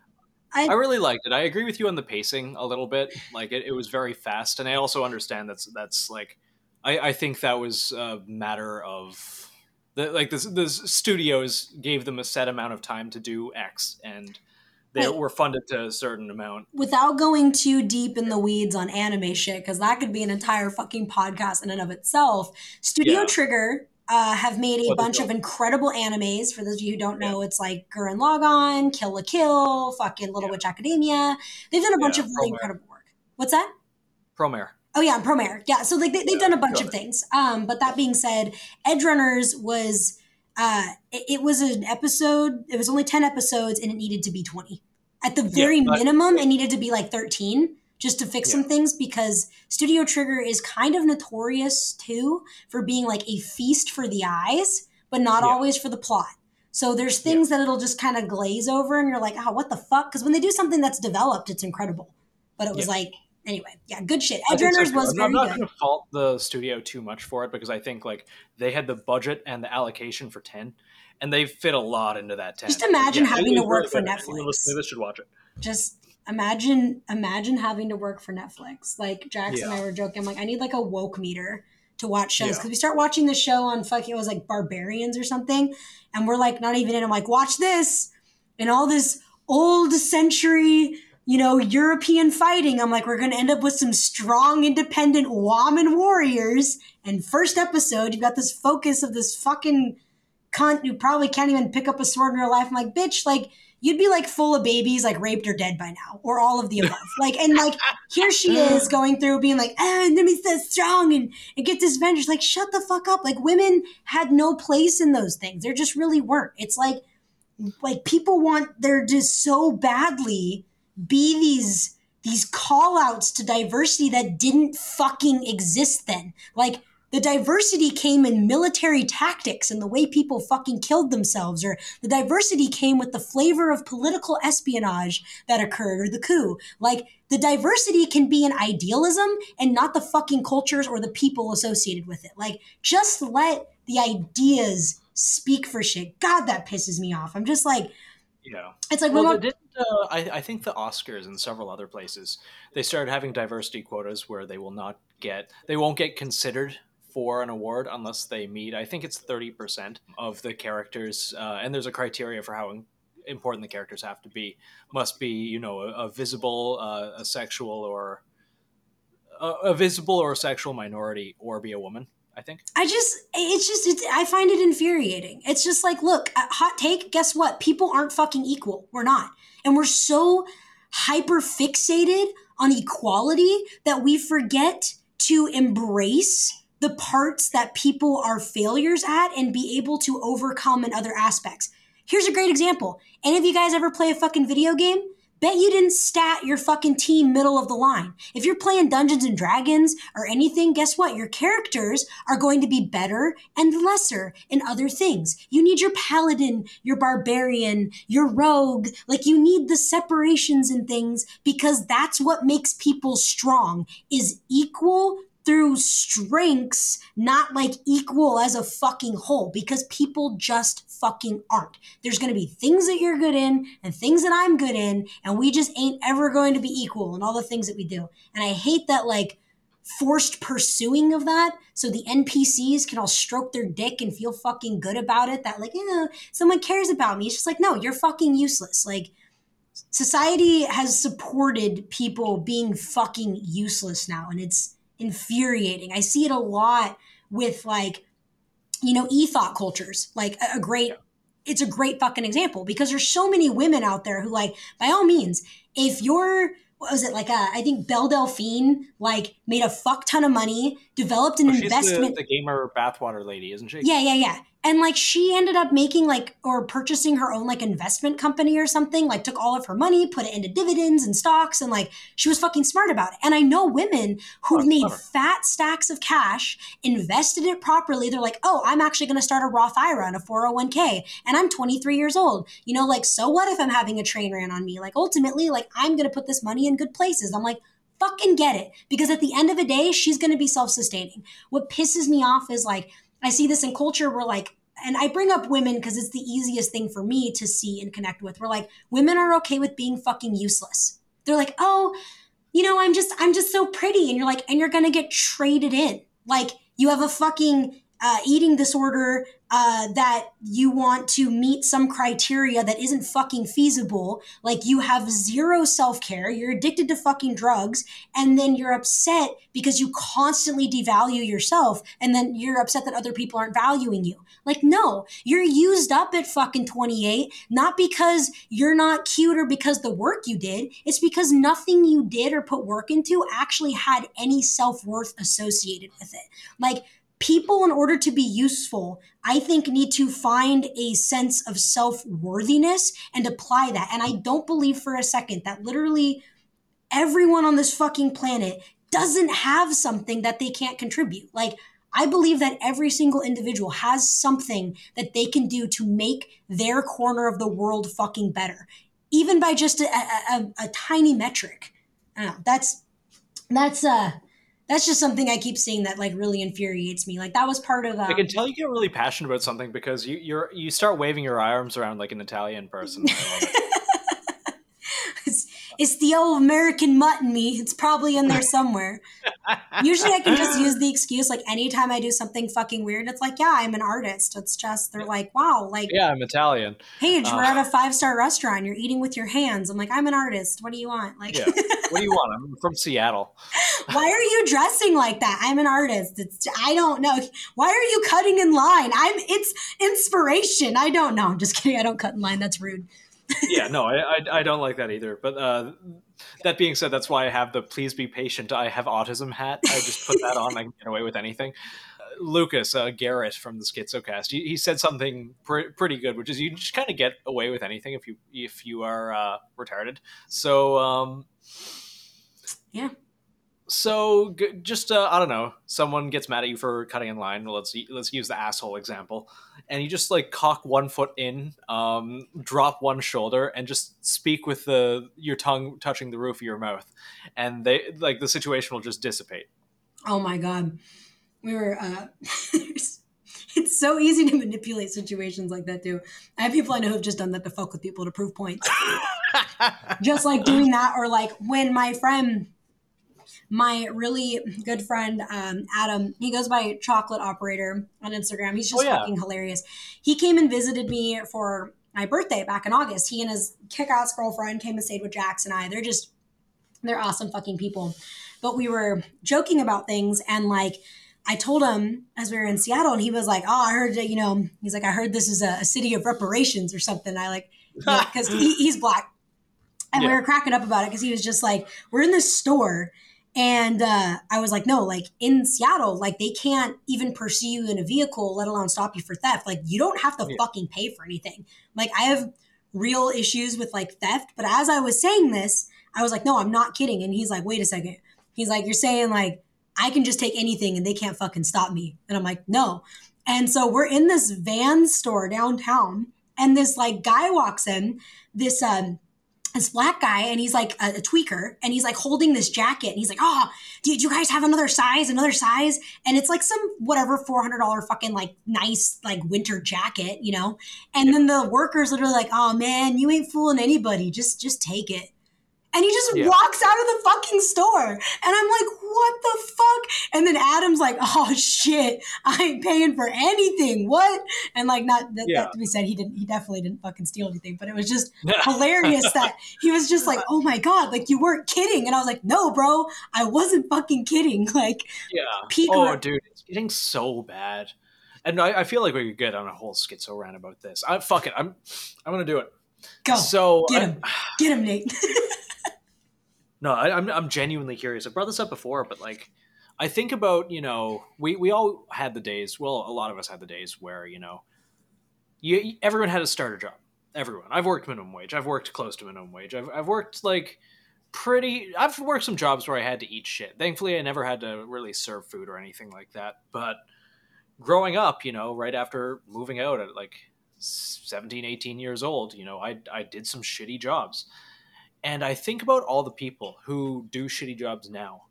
I I really liked it. I agree with you on the pacing a little bit. Like it, it was very fast, and I also understand that's that's like I, I think that was a matter of the, like the studios gave them a set amount of time to do X, and they were funded to a certain amount. without going too deep in the weeds on anime shit, because that could be an entire fucking podcast in and of itself. Studio Yeah. Trigger uh, have made a What bunch of incredible animes. For those of you who don't know, it's like Gurren Lagann, Kill la Kill, fucking Little Yeah. Witch Academia. They've done a bunch of really Promare. incredible work. What's that? Promare. Oh yeah, Promare. Yeah, so like they, they've done a bunch of things. Um, but that being said, Edgerunners was uh, it, it was an episode. It was only ten episodes, and it needed to be twenty. At the very but- minimum, it needed to be like thirteen. just to fix Yeah. some things because Studio Trigger is kind of notorious too for being like a feast for the eyes, but not Yeah. always for the plot. So there's things that it'll just kind of glaze over, and you're like, oh, what the fuck? Because when they do something that's developed, it's incredible. But it was Yeah. like, anyway, yeah, good shit. Edge think so, was I'm very not good. going to fault the studio too much for it because I think like they had the budget and the allocation for ten, and they fit a lot into that ten. Just imagine Yeah, having to work really for Netflix. listening this should watch it. just imagine imagine having to work for Netflix. Like Jax and I were joking. I'm like, I need like a woke meter to watch shows Yeah. because we start watching the show on fucking it was like Barbarians or something, and we're like not even in. I'm like, watch this and all this old century. You know, European fighting. I'm like, we're gonna end up with some strong, independent woman warriors. And first episode, you've got this focus of this fucking cunt who probably can't even pick up a sword in her life. I'm like, bitch, like you'd be like full of babies, like raped or dead by now, or all of the above. like, and like here she is going through being like, ah, enemy's so strong and, and get this vengeance. Like, shut the fuck up. Like women had no place in those things. There just really weren't. It's like like people want they're just so badly be these these call outs to diversity that didn't fucking exist then. Like the diversity came in military tactics and the way people fucking killed themselves, or the diversity came with the flavor of political espionage that occurred, or the coup. Like, the diversity can be an idealism and not the fucking cultures or the people associated with it. Like, just let the ideas speak for shit. God, that pisses me off. I'm just like, Yeah. it's like, Well, well, they didn't. I, I think the Oscars and several other places they started having diversity quotas where they will not get they won't get considered for an award unless they meet. I think it's thirty percent of the characters, uh, and there's a criteria for how important the characters have to be. Must be you know a, a visible, uh, a sexual or a, a visible or a sexual minority, or be a woman. I think. I just, it's just, it's, I find it infuriating. It's just like, look, uh, hot take, guess what? People aren't fucking equal. We're not. And we're so hyper fixated on equality that we forget to embrace the parts that people are failures at and be able to overcome in other aspects. Here's a great example. Any of you guys ever play a fucking video game? Bet you didn't stat your fucking team middle of the line. If you're playing Dungeons and Dragons or anything, guess what? Your characters are going to be better and lesser in other things. You need your paladin, your barbarian, your rogue. Like you need the separations and things because that's what makes people strong is equal through strengths, not like equal as a fucking whole, because people just fucking aren't. There's gonna be things that you're good in and things that I'm good in, and we just ain't ever going to be equal in all the things that we do. And I hate that, like, forced pursuing of that so the npcs can all stroke their dick and feel fucking good about it that like yeah someone cares about me it's just like no you're fucking useless like society has supported people being fucking useless now and it's infuriating i see it a lot with like you know e-thought cultures like a, a great it's a great fucking example because there's so many women out there who like by all means if you're what was it like uh, i think belle delphine like made a fuck ton of money developed an Oh, she's investment the, the gamer bathwater lady, isn't she? yeah, yeah, yeah. And like she ended up making like or purchasing her own like investment company or something, like took all of her money, put it into dividends and stocks, and like she was fucking smart about it. And I know women who've made clever. fat stacks of cash, invested it properly. They're like, oh, I'm actually gonna start a Roth IRA and a 401k, and I'm 23 years old. You know, like, so what if I'm having a train ran on me? Like ultimately, like I'm gonna put this money in good places. I'm like, fucking get it. Because at the end of the day, she's going to be self sustaining. What pisses me off is like, I see this in culture where like, and I bring up women because it's the easiest thing for me to see and connect with. We're like, women are okay with being fucking useless. They're like, oh, you know, I'm just, I'm just so pretty. And you're like, and you're to get traded in. Like, you have a fucking uh, eating disorder uh, that you want to meet some criteria that isn't fucking feasible. Like you have zero self care, you're addicted to fucking drugs, and then you're upset because you constantly devalue yourself, and then you're upset that other people aren't valuing you. Like, no, you're used up at fucking 28, not because you're not cute or because the work you did. It's because nothing you did or put work into actually had any self worth associated with it. Like, people in order to be useful i think need to find a sense of self-worthiness and apply that and i don't believe for a second that literally everyone on this fucking planet doesn't have something that they can't contribute. Like, I believe that every single individual has something that they can do to make their corner of the world fucking better, even by just a, a, a, a tiny metric. Know. That's that's uh that's just something I keep seeing that like really infuriates me. Like that was part of. Um, I can tell you get really passionate about something because you you're you start waving your arms around like an Italian person. it's, the old American mutt in me. It's probably in there somewhere. Usually I can just use the excuse like anytime I do something fucking weird, it's like, yeah, I'm an artist. It's just they're like, wow, like yeah, I'm Italian. Paige, Uh, we're at a five star restaurant. You're eating with your hands. I'm like, I'm an artist. What do you want? Like, Yeah. What do you want? I'm from Seattle. why are you dressing like that? I'm an artist. It's I don't know. Why are you cutting in line? I'm it's inspiration. I don't know. I'm just kidding. I don't cut in line. That's rude. Yeah, no, I, I, I don't like that either. But uh, that being said, that's why I have the "Please be patient." I have autism hat. I just put that on. I can get away with anything. Uh, Lucas uh, Garrett from the Schizocast, he, he said something pre- pretty good, which is you just kind of get away with anything if you if you are uh, retarded. So um, Yeah. So g- just uh, I don't know, someone gets mad at you for cutting in line. Let's let's use the asshole example, and you just like cock one foot in, um, drop one shoulder, and just speak with the your tongue touching the roof of your mouth, and they like the situation will just dissipate. Oh my god. We were uh it's so easy to manipulate situations like that too. I have people I know who've just done that to fuck with people to prove points. just like doing that or like when my friend my really good friend um, adam he goes by chocolate operator on instagram he's just Oh, yeah. fucking hilarious he came and visited me for my birthday back in august he and his kick-ass girlfriend came and stayed with jax and i they're just they're awesome fucking people but we were joking about things and like I told him as we were in Seattle, and he was like, "Oh, I heard that you know." He's like, "I heard this is a, a city of reparations or something." I like because he, he's black, and we were cracking up about it because he was just like, "We're in this store." And uh, I was like, no, like in Seattle, like they can't even pursue you in a vehicle, let alone stop you for theft. Like you don't have to Yeah. fucking pay for anything. Like I have real issues with like theft. But as I was saying this, I was like, no, I'm not kidding. And he's like, wait a second. He's like, you're saying like I can just take anything and they can't fucking stop me. And I'm like, no. And so we're in this van store downtown, and this like guy walks in, this um this black guy, and he's like a, a tweaker, and he's like holding this jacket, and he's like, oh, do you guys have another size, another size? And it's like some whatever four hundred dollar fucking like nice like winter jacket, you know. And then the workers literally like, oh man, you ain't fooling anybody. Just just take it. And he just Yeah. walks out of the fucking store. And I'm like, what the fuck? And then Adam's like, oh shit, I ain't paying for anything. What? And like, not that, Yeah. that to be said, he didn't, he definitely didn't fucking steal anything, but it was just hilarious that he was just like, oh my God, like you weren't kidding. And I was like, no, bro, I wasn't fucking kidding. Like, Yeah. Peak oh, dude, it's getting so bad. And I, I feel like we could get on a whole schizo rant about this. I fuck it. I'm I'm gonna do it. Go, So get I- him, get him, Nate. No, I, I'm I'm genuinely curious. I brought this up before, but like, I think about you know we we all had the days. Well, a lot of us had the days where you know, you everyone had a starter job. Everyone. I've worked minimum wage. I've worked close to minimum wage. I've I've worked like pretty. I've worked some jobs where I had to eat shit. Thankfully, I never had to really serve food or anything like that. But growing up, you know, right after moving out at like 17, 18 years old, you know, I I did some shitty jobs and I think about all the people who do shitty jobs now.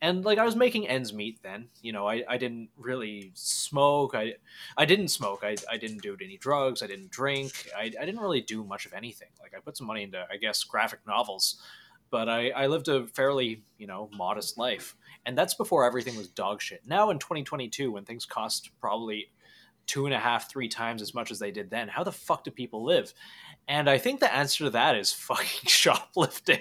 And like I was making ends meet then, you know, I, I didn't really smoke. I I didn't smoke. I, I didn't do any drugs. I didn't drink. I, I didn't really do much of anything. Like I put some money into I guess graphic novels, but I, I lived a fairly, you know, modest life. And that's before everything was dog shit. Now in 2022, when things cost probably two and a half, three times as much as they did then, how the fuck do people live? And I think the answer to that is fucking shoplifting.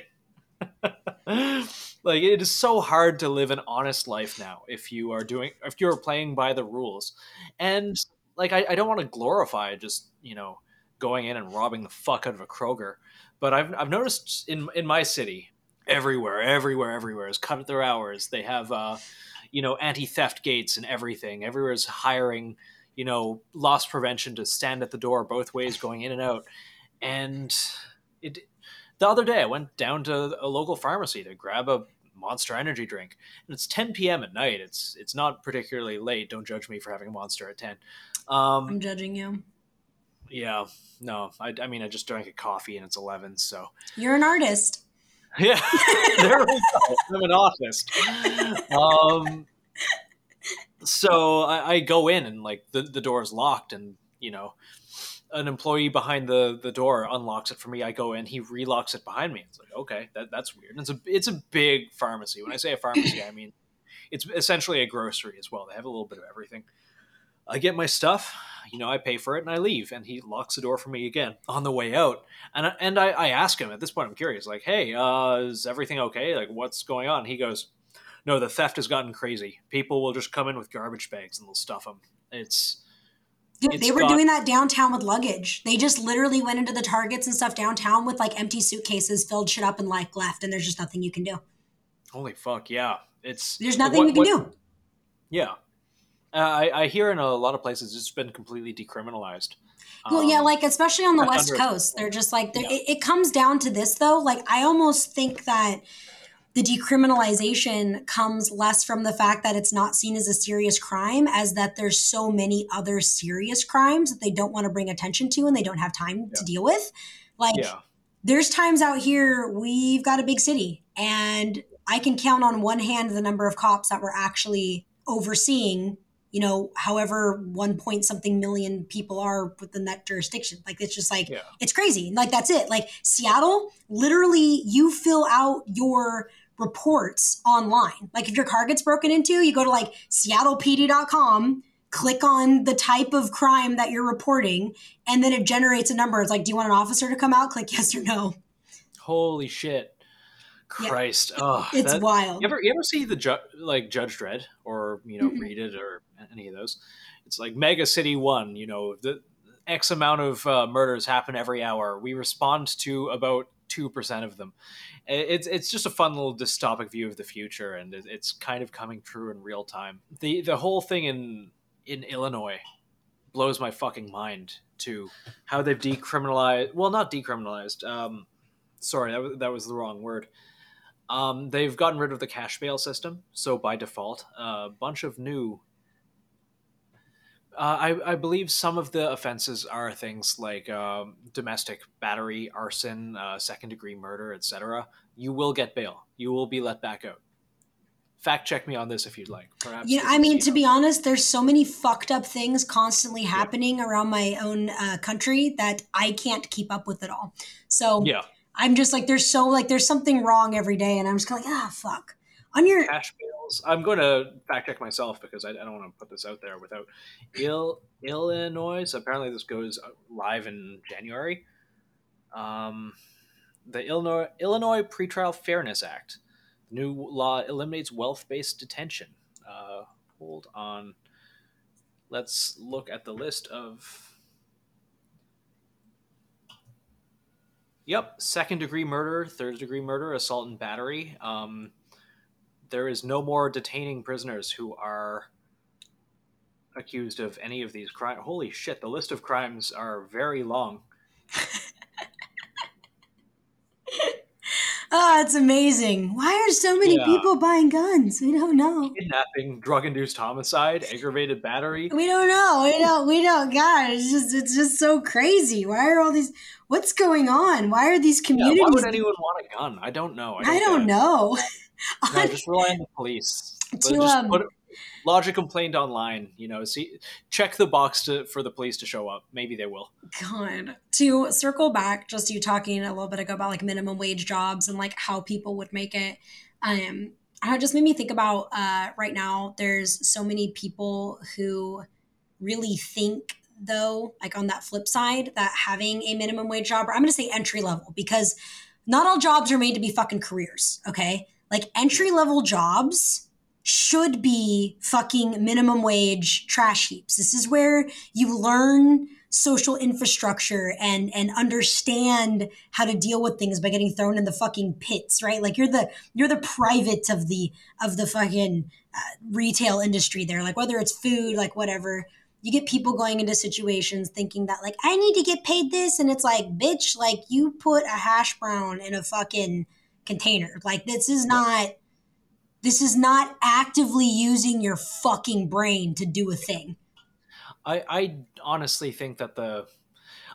like it is so hard to live an honest life now if you are doing if you're playing by the rules. And like I, I don't want to glorify just, you know, going in and robbing the fuck out of a Kroger. But I've I've noticed in in my city, everywhere, everywhere, everywhere is cut their hours. They have uh you know, anti-theft gates and everything. Everywhere's hiring, you know, loss prevention to stand at the door both ways going in and out and it the other day I went down to a local pharmacy to grab a Monster Energy drink, and it's 10 p.m. at night. It's it's not particularly late. Don't judge me for having a Monster at 10. Um, I'm judging you. yeah, no, I, I mean I just drank a coffee and it's 11, so You're an artist. yeah, there we go. I'm an artist. Um, so I, I go in and like the the door is locked, and you know, an employee behind the the door unlocks it for me. I go in, he relocks it behind me. It's like okay, that that's weird. And it's a it's a big pharmacy. When I say a pharmacy, I mean it's essentially a grocery as well. They have a little bit of everything. I get my stuff, you know, I pay for it and I leave, and he locks the door for me again on the way out. And I, and I, I ask him at this point, I'm curious, like, hey, uh, is everything okay? Like, what's going on? He goes, no, the theft has gotten crazy. People will just come in with garbage bags and they'll stuff them. It's Dude, It's they were got- doing that downtown with luggage. They just literally went into the Targets and stuff downtown with like empty suitcases, filled shit up, and like left. And there's just nothing you can do. holy fuck, yeah. It's There's nothing what- you can what- do. Yeah, uh, I, I hear in a lot of places it's been completely decriminalized. Well, yeah, Um, like especially on the West under- Coast, they're just like they're, Yeah. it, it comes down to this though. Like I almost think that the decriminalization comes less from the fact that it's not seen as a serious crime as that there's so many other serious crimes that they don't want to bring attention to and they don't have time to deal with. Like yeah, there's times out here we've got a big city and I can count on one hand the number of cops that were actually overseeing, you know, however one point something million people are within that jurisdiction. Like it's just like Yeah. it's crazy. Like that's it. Like Seattle, literally you fill out your reports online. Like if your car gets broken into, you go to like seattlepd.com, click on the type of crime that you're reporting, and then it generates a number. It's like, do you want an officer to come out? Click yes or no. holy shit, Yeah. Christ! Oh, It's that- wild. You ever you ever see the ju- like Judge Dredd or you know Mhm. read it or any of those? It's like Mega City One. You know the X amount of uh, murders happen every hour. We respond to about two percent of them. It's it's just a fun little dystopic view of the future, and it's kind of coming true in real time. the The whole thing in in Illinois blows my fucking mind too. How they've decriminalized? Well, not decriminalized. Um, sorry, that was, that was the wrong word. Um, they've gotten rid of the cash bail system, so by default, a bunch of new. Uh, I, I believe some of the offenses are things like um, domestic battery, arson, uh, second degree murder, etc. You will get bail. You will be let back out. Fact check me on this if you'd like. Perhaps. You know, I mean, to know- be honest, there's so many fucked up things constantly happening around my own uh, country that I can't keep up with it all. So yeah, I'm just like, there's so like, there's something wrong every day, and I'm just like, ah, fuck. On your cash bails. I'm going to fact check myself because I, I don't want to put this out there without Il, Illinois. Apparently this goes live in January. Um, the Illinois Illinois Pretrial Fairness Act, the new law eliminates wealth-based detention. Uh, hold on, let's look at the list of. Yep, second degree murder, third degree murder, assault and battery. Um, there is no more detaining prisoners who are accused of any of these crimes. Holy shit, the list of crimes are very long. Oh, it's amazing. Why are so many Yeah. people buying guns? We don't know. Kidnapping, drug-induced homicide, aggravated battery. We don't know. We don't. We don't. God, it's just it's just so crazy. Why are all these? What's going on? Why are these Yeah, communities? why would anyone want a gun? I don't know. I don't get it. know. No, just rely on the police. To, just um, put lodge a complaint online. You know, see, check the box to, for the police to show up. Maybe they will. God. To circle back, just you talking a little bit ago about like minimum wage jobs and like how people would make it. Um, it just made me think about uh, right now. There's so many people who really think though, like on that flip side, that having a minimum wage job, or I'm going to say entry level, because not all jobs are made to be fucking careers. Okay, like entry level jobs should be fucking minimum wage trash heaps. This is where you learn social infrastructure and and understand how to deal with things by getting thrown in the fucking pits right? Like you're the you're the private of the of the fucking uh, retail industry there. Like whether it's food like whatever. You get people going into situations thinking that like I need to get paid this and it's like bitch like you put a hash brown in a fucking container. Like this is not this is not actively using your fucking brain to do a thing. I, I honestly think that the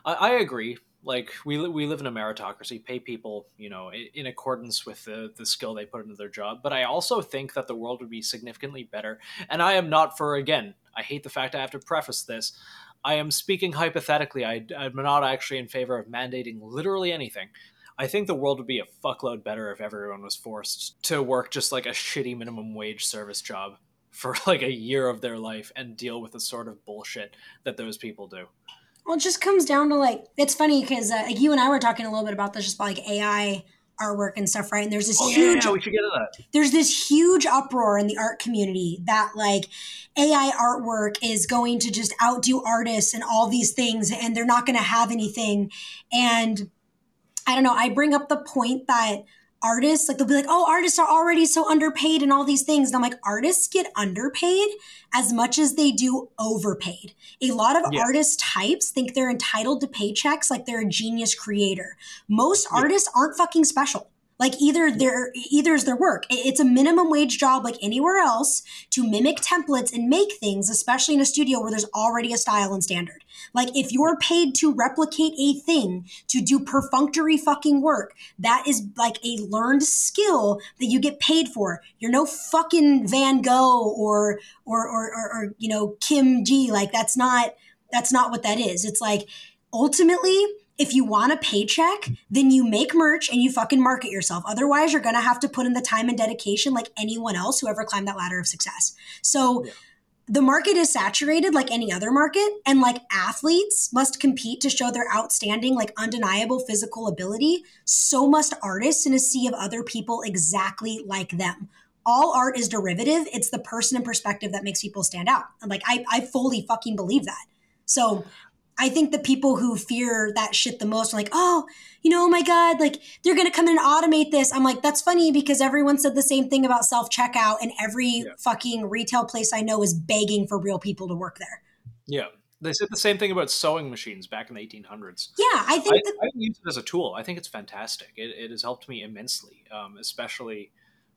I, I agree. Like we, we live in a meritocracy. Pay people you know in, in accordance with the, the skill they put into their job. But i also think that the world would be significantly better. And i am not for again i hate the fact i have to preface this. I am speaking hypothetically. I, i'm not actually in favor of mandating literally anything I think the world would be a fuckload better if everyone was forced to work just like a shitty minimum wage service job for like a year of their life and deal with the sort of bullshit that those people do. Well, it just comes down to like it's funny because uh, like you and I were talking a little bit about this, just about like AI artwork and stuff, right? And there's this Oh, huge yeah, we should get to that. there's this huge uproar in the art community that like AI artwork is going to just outdo artists and all these things, and they're not going to have anything. And I don't know. I bring up the point that artists like they'll be like, "Oh, artists are already so underpaid and all these things." And I'm like, artists get underpaid as much as they do overpaid. A lot of Yeah. artist types think they're entitled to paychecks like they're a genius creator. Most Yeah. artists aren't fucking special. Like either their either is their work. It's a minimum wage job like anywhere else to mimic templates and make things, especially in a studio where there's already a style and standard. Like if you're paid to replicate a thing, to do perfunctory fucking work, that is like a learned skill that you get paid for. You're no fucking Van Gogh or or or or, or you know Kim G. Like that's not that's not what that is. It's like ultimately if you want a paycheck, then you make merch and you fucking market yourself. Otherwise, you're going to have to put in the time and dedication like anyone else who ever climbed that ladder of success. So, Yeah. the market is saturated like any other market, and like athletes must compete to show their outstanding, like undeniable physical ability. So must artists in a sea of other people exactly like them. All art is derivative. It's the person and perspective that makes people stand out. And like, I, I fully fucking believe that. So, I think the people who fear that shit the most are like, oh, you know, oh my God, like they're going to come in and automate this. I'm like, that's funny because everyone said the same thing about self checkout, and every Yeah. fucking retail place I know is begging for real people to work there. Yeah. They said the same thing about sewing machines back in the 1800s. Yeah, I I, think that, I use it as a tool. I think it's fantastic. It, it has helped me immensely, um, especially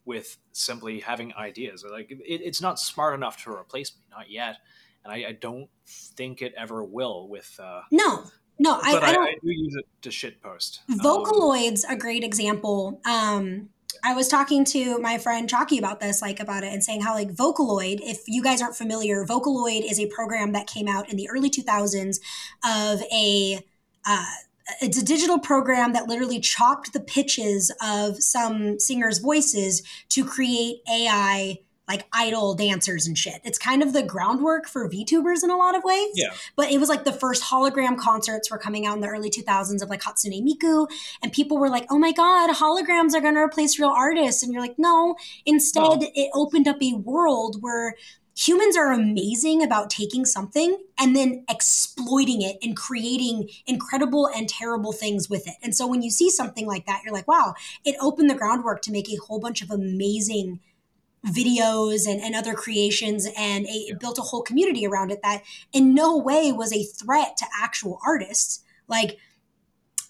with simply having ideas. Like it, it's not smart enough to replace me, not yet, and I, I don't think it ever will. With uh, no, no, I, but I don't. I do use it to shit post. Um, Vocaloid's a great example. Um, I was talking to my friend Chalky about this, like about it, and saying how like Vocaloid, if you guys aren't familiar, Vocaloid is a program that came out in the early 2000s of a uh, it's a digital program that literally chopped the pitches of some singers' voices to create AI like idol dancers and shit. It's kind of the groundwork for VTubers in a lot of ways. Yeah. But it was like the first hologram concerts were coming out in the early 2000s of like Hatsune Miku. And people were like, oh my God, holograms are going to replace real artists. And you're like, no. Instead, it opened up a world where humans are amazing about taking something and then exploiting it and creating incredible and terrible things with it. And so when you see something like that, you're like, wow, it opened the groundwork to make a whole bunch of amazing videos and, and other creations and a, it built a whole community around it that in no way was a threat to actual artists. Like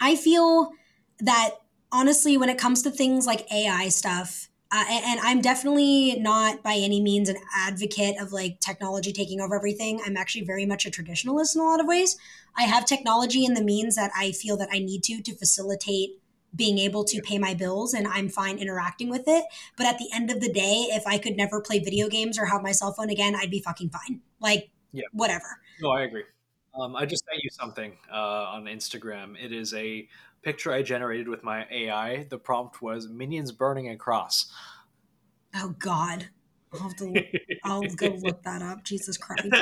i feel that honestly when it comes to things like ai stuff uh, and, and i'm definitely not by any means an advocate of like technology taking over everything. I'm actually very much a traditionalist in a lot of ways. I have technology and the means that i feel that i need to to facilitate being able to pay my bills and I'm fine interacting with it. But at the end of the day, if I could never play video games or have my cell phone again, I'd be fucking fine. Like, Yeah. whatever. No, I agree. Um, I just sent you something uh, on Instagram. It is a picture I generated with my AI. The prompt was minions burning a cross. Oh God. I'll have to I'll go look that up. Jesus Christ.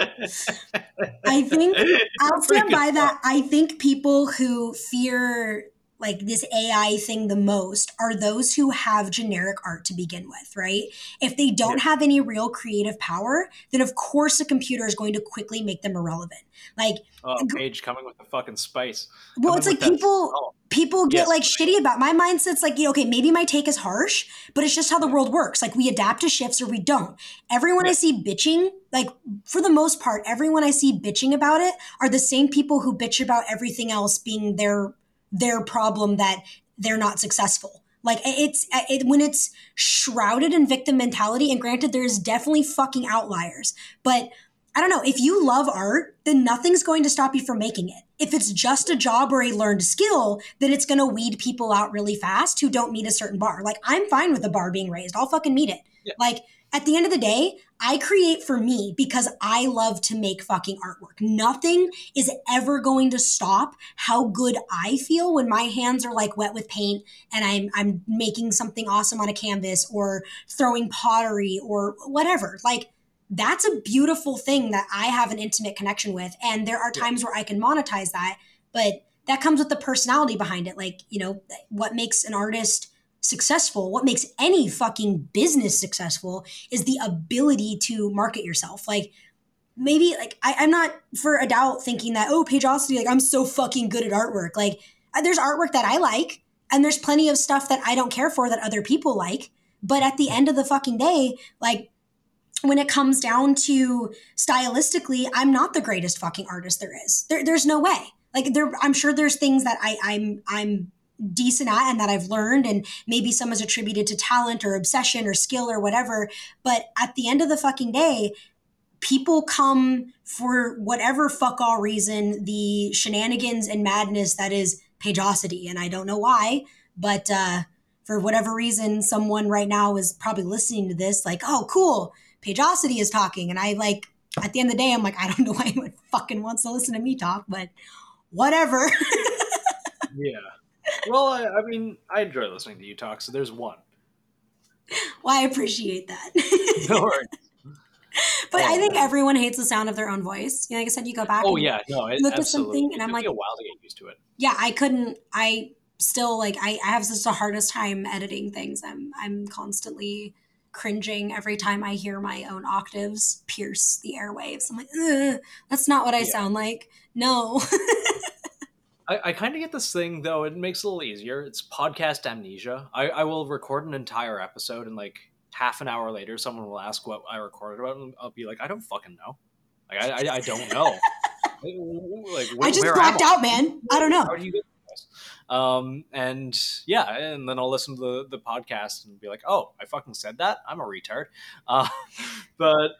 I think I'll stand by that. I think people who fear like this AI thing the most are those who have generic art to begin with, right? If they don't have any real creative power, then of course a computer is going to quickly make them irrelevant. Like, Oh, Paige coming with the fucking spice. well, Coming it's like people oh, people get Yes. like shitty about my mindset's like you know, okay maybe my take is harsh but it's just how the world works like we adapt to shifts or we don't everyone i see bitching like for the most part everyone i see bitching about it are the same people who bitch about everything else being their their problem that they're not successful like it's it, when it's shrouded in victim mentality and granted there's definitely fucking outliers but I don't know. If you love art, then nothing's going to stop you from making it. If it's just a job or a learned skill, then it's going to weed people out really fast who don't meet a certain bar. Like, I'm fine with the bar being raised. I'll fucking meet it. Yeah. Like, at the end of the day, I create for me because I love to make fucking artwork. Nothing is ever going to stop how good I feel when my hands are like wet with paint and I'm I'm making something awesome on a canvas or throwing pottery or whatever. Like that's a beautiful thing that I have an intimate connection with. And there are times where I can monetize that, but that comes with the personality behind it. Like, you know, what makes an artist successful, what makes any fucking business successful is the ability to market yourself. Like, maybe, like, I, I'm not for a doubt thinking that, oh, Paigeosity, like, I'm so fucking good at artwork. Like, uh, there's artwork that I like, and there's plenty of stuff that I don't care for that other people like. But at the end of the fucking day, like, when it comes down to stylistically, I'm not the greatest fucking artist there is. There, there's no way. Like there, I'm sure there's things that I, I'm I'm decent at and that I've learned, and maybe some is attributed to talent or obsession or skill or whatever. But at the end of the fucking day, people come for whatever fuck all reason, the shenanigans and madness that is Paigeosity, and I don't know why, but uh, for whatever reason, someone right now is probably listening to this, like, oh, cool, Paigeosity is talking. And I like, at the end of the day, I'm like, I don't know why anyone fucking wants to listen to me talk, but whatever. Yeah. Well, I, I mean, I enjoy listening to you talk, so there's one. well, I appreciate that. No worries. but I Oh, think man. everyone hates the sound of their own voice. You know, like I said, you go back. Oh yeah, no, it, look at something and It I'm like- a while to get used to it. Yeah, I couldn't. I still like. I, I have such the hardest time editing things. I'm I'm constantly cringing every time I hear my own octaves pierce the airwaves. I'm like, that's not what I Yeah. sound like. No. I, I kind of get this thing though. It makes it a little easier. It's podcast amnesia. I, I will record an entire episode and like half an hour later, someone will ask what I recorded about, and I'll be like, I don't fucking know. Like I, I, I don't know. like I just where blacked out, man. I don't know. How do you get? Um, and yeah, and then I'll listen to the, the podcast and be like, oh, I fucking said that. I'm a retard. Uh, but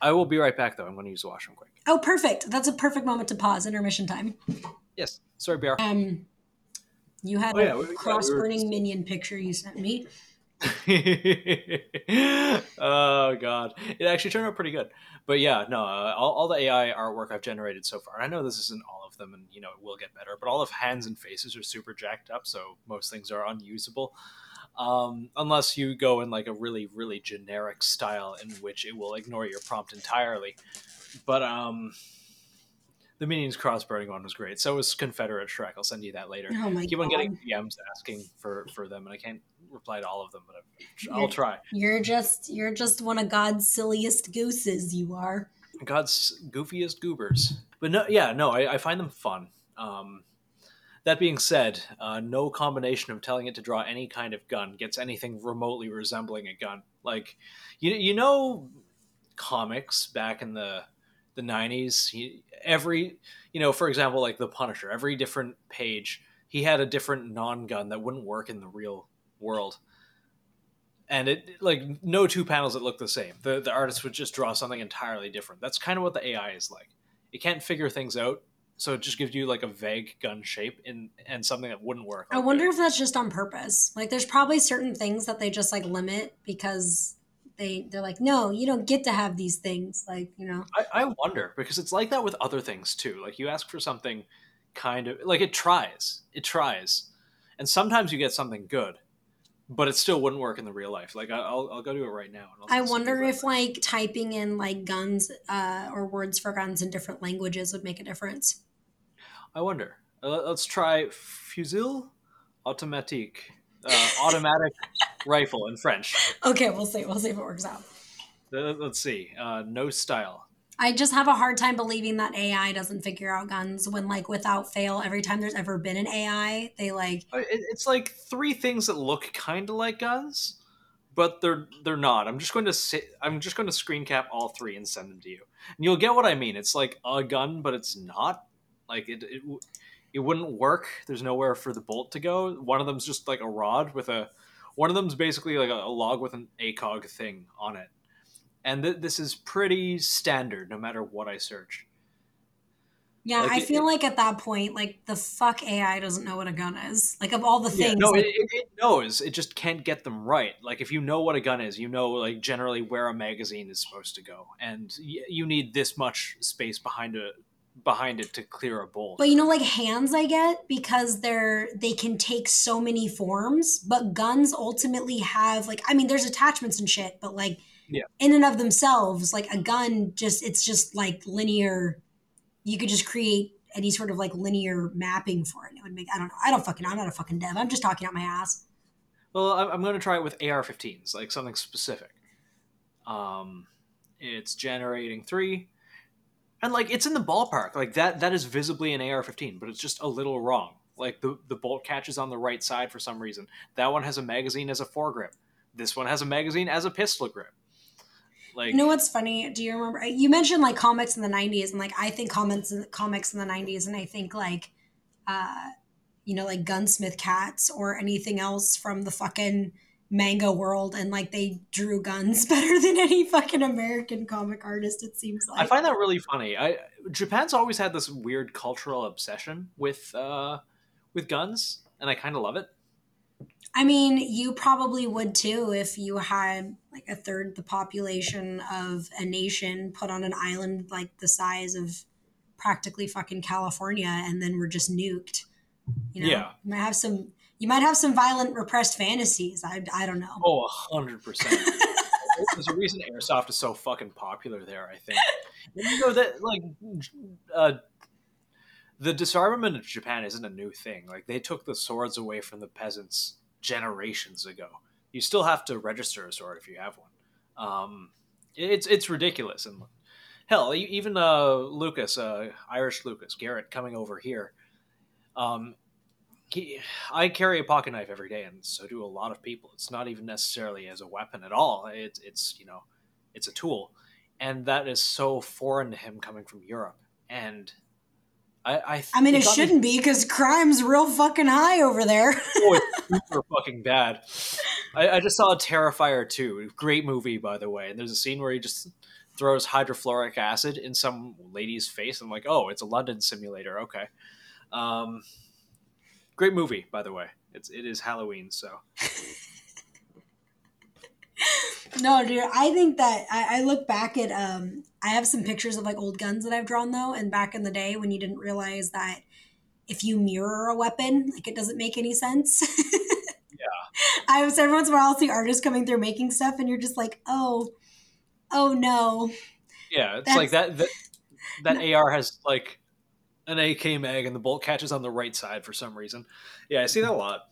I will be right back though. I'm going to use the washroom quick. Oh, perfect. That's a perfect moment to pause. Intermission time. Yes. Sorry, BR. Um, you had Oh, a yeah, we cross burning minion picture you sent me. oh god, it actually turned out pretty good. But yeah, no, uh, all, all the AI artwork I've generated so far. and I know this isn't all of them, and you know it will get better. But all of hands and faces are super jacked up, so most things are unusable. Um, unless you go in like a really, really generic style in which it will ignore your prompt entirely. But um, the Minions cross burning one was great. So was Confederate Shrek. I'll send you that later. Oh my I keep on getting DMs asking for for them, and I can't reply to all of them, but I've, I'll try. You're just you're just one of God's silliest gooses. You are. God's goofiest goobers. But no, yeah, no, I, I find them fun. Um, that being said, uh, no combination of telling it to draw any kind of gun gets anything remotely resembling a gun. Like, you you know, comics back in the the nineties, every you know, for example, like the Punisher, every different page he had a different non gun that wouldn't work in the real world. And it like no two panels that look the same. The the artist would just draw something entirely different. That's kind of what the AI is like. It can't figure things out, so it just gives you like a vague gun shape and and something that wouldn't work. I wonder if that's just on purpose. Like, there's probably certain things that they just like limit because they they're like, no, you don't get to have these things. Like, you know. I, I wonder because it's like that with other things too. Like you ask for something kind of like it tries, it tries, and sometimes you get something good, but it still wouldn't work in the real life. Like I'll I'll go do it right now. and I'll I wonder if like typing in like guns uh, or words for guns in different languages would make a difference. I wonder. Uh, let's try fusil automatique, uh, automatic rifle in French. Okay, we'll see. We'll see if it works out. Uh, let's see. Uh, no style. I just have a hard time believing that AI doesn't figure out guns when, like, without fail, every time there's ever been an AI, they like. It's like three things that look kind of like guns, but they're they're not. I'm just going to sit. I'm just going to screen cap all three and send them to you, and you'll get what I mean. It's like a gun, but it's not. Like it. it it wouldn't work. There's nowhere for the bolt to go. One of them's just like a rod with a. One of them's basically like a, a log with an ACOG thing on it, and th- this is pretty standard no matter what I search. Yeah, Like, I it- feel it- like at that point, like, the fuck AI doesn't know what a gun is. Like, of all the Yeah, things. no, like- it, it, it knows. It just can't get them right. Like if you know what a gun is, you know like generally where a magazine is supposed to go, and y- you need this much space behind a behind it to clear a bolt. But you know, like hands, I get because they're they can take so many forms. But guns ultimately have like I mean, there's attachments and shit, but like Yeah. in and of themselves, like a gun, just it's just like linear. You could just create any sort of like linear mapping for it. It would make I don't know. I don't fucking I'm not a fucking dev. I'm just talking out my ass. Well, I'm, I'm going to try it with AR-15s, like something specific. Um, it's generating three, and like it's in the ballpark. Like that that is visibly an AR-15, but it's just a little wrong. Like the the bolt catch is on the right side for some reason. That one has a magazine as a foregrip. This one has a magazine as a pistol grip. Like You know what's funny? Do you remember? You mentioned like comics in the '90s, and like I think comics comics in the '90s, and I think like, uh, you know, like Gunsmith Cats or anything else from the fucking manga world, and like they drew guns better than any fucking American comic artist. It seems like. I find that really funny. I Japan's always had this weird cultural obsession with uh, with guns, and I kind of love it. I mean, you probably would too if you had like a third the population of a nation put on an island like the size of practically fucking California and then we're just nuked. You know, Yeah. you might have some. You might have some violent repressed fantasies. I, I don't know. Oh, a hundred percent. There's a reason airsoft is so fucking popular there. I think. You know that like uh, the disarmament of Japan isn't a new thing. Like they took the swords away from the peasants generations ago. You still have to register a sword if you have one. Um, it's it's ridiculous and hell, even uh, Lucas, uh, Irish Lucas Garrett, coming over here. Um, I carry a pocket knife every day, and so do a lot of people. It's not even necessarily as a weapon at all. It's it's you know, it's a tool, and that is so foreign to him coming from Europe. And I I, I mean, it me- shouldn't be because crime's real fucking high over there. oh, it's super fucking bad. I, I just saw a Terrifier 2. Great movie, by the way. And there's a scene where he just throws hydrofluoric acid in some lady's face. I'm like, oh, it's a London simulator. Okay. Um, great movie, by the way. It's it is Halloween, so No, dude, I think that I, I look back at um I have some pictures of like old guns that I've drawn though, and back in the day when you didn't realize that if you mirror a weapon, like it doesn't make any sense. yeah. I was every once in a while I'll see artists coming through making stuff and you're just like, oh, oh no. yeah, it's That's- like that that that AR has like an AK mag and the bolt catches on the right side for some reason. Yeah, I see that a lot.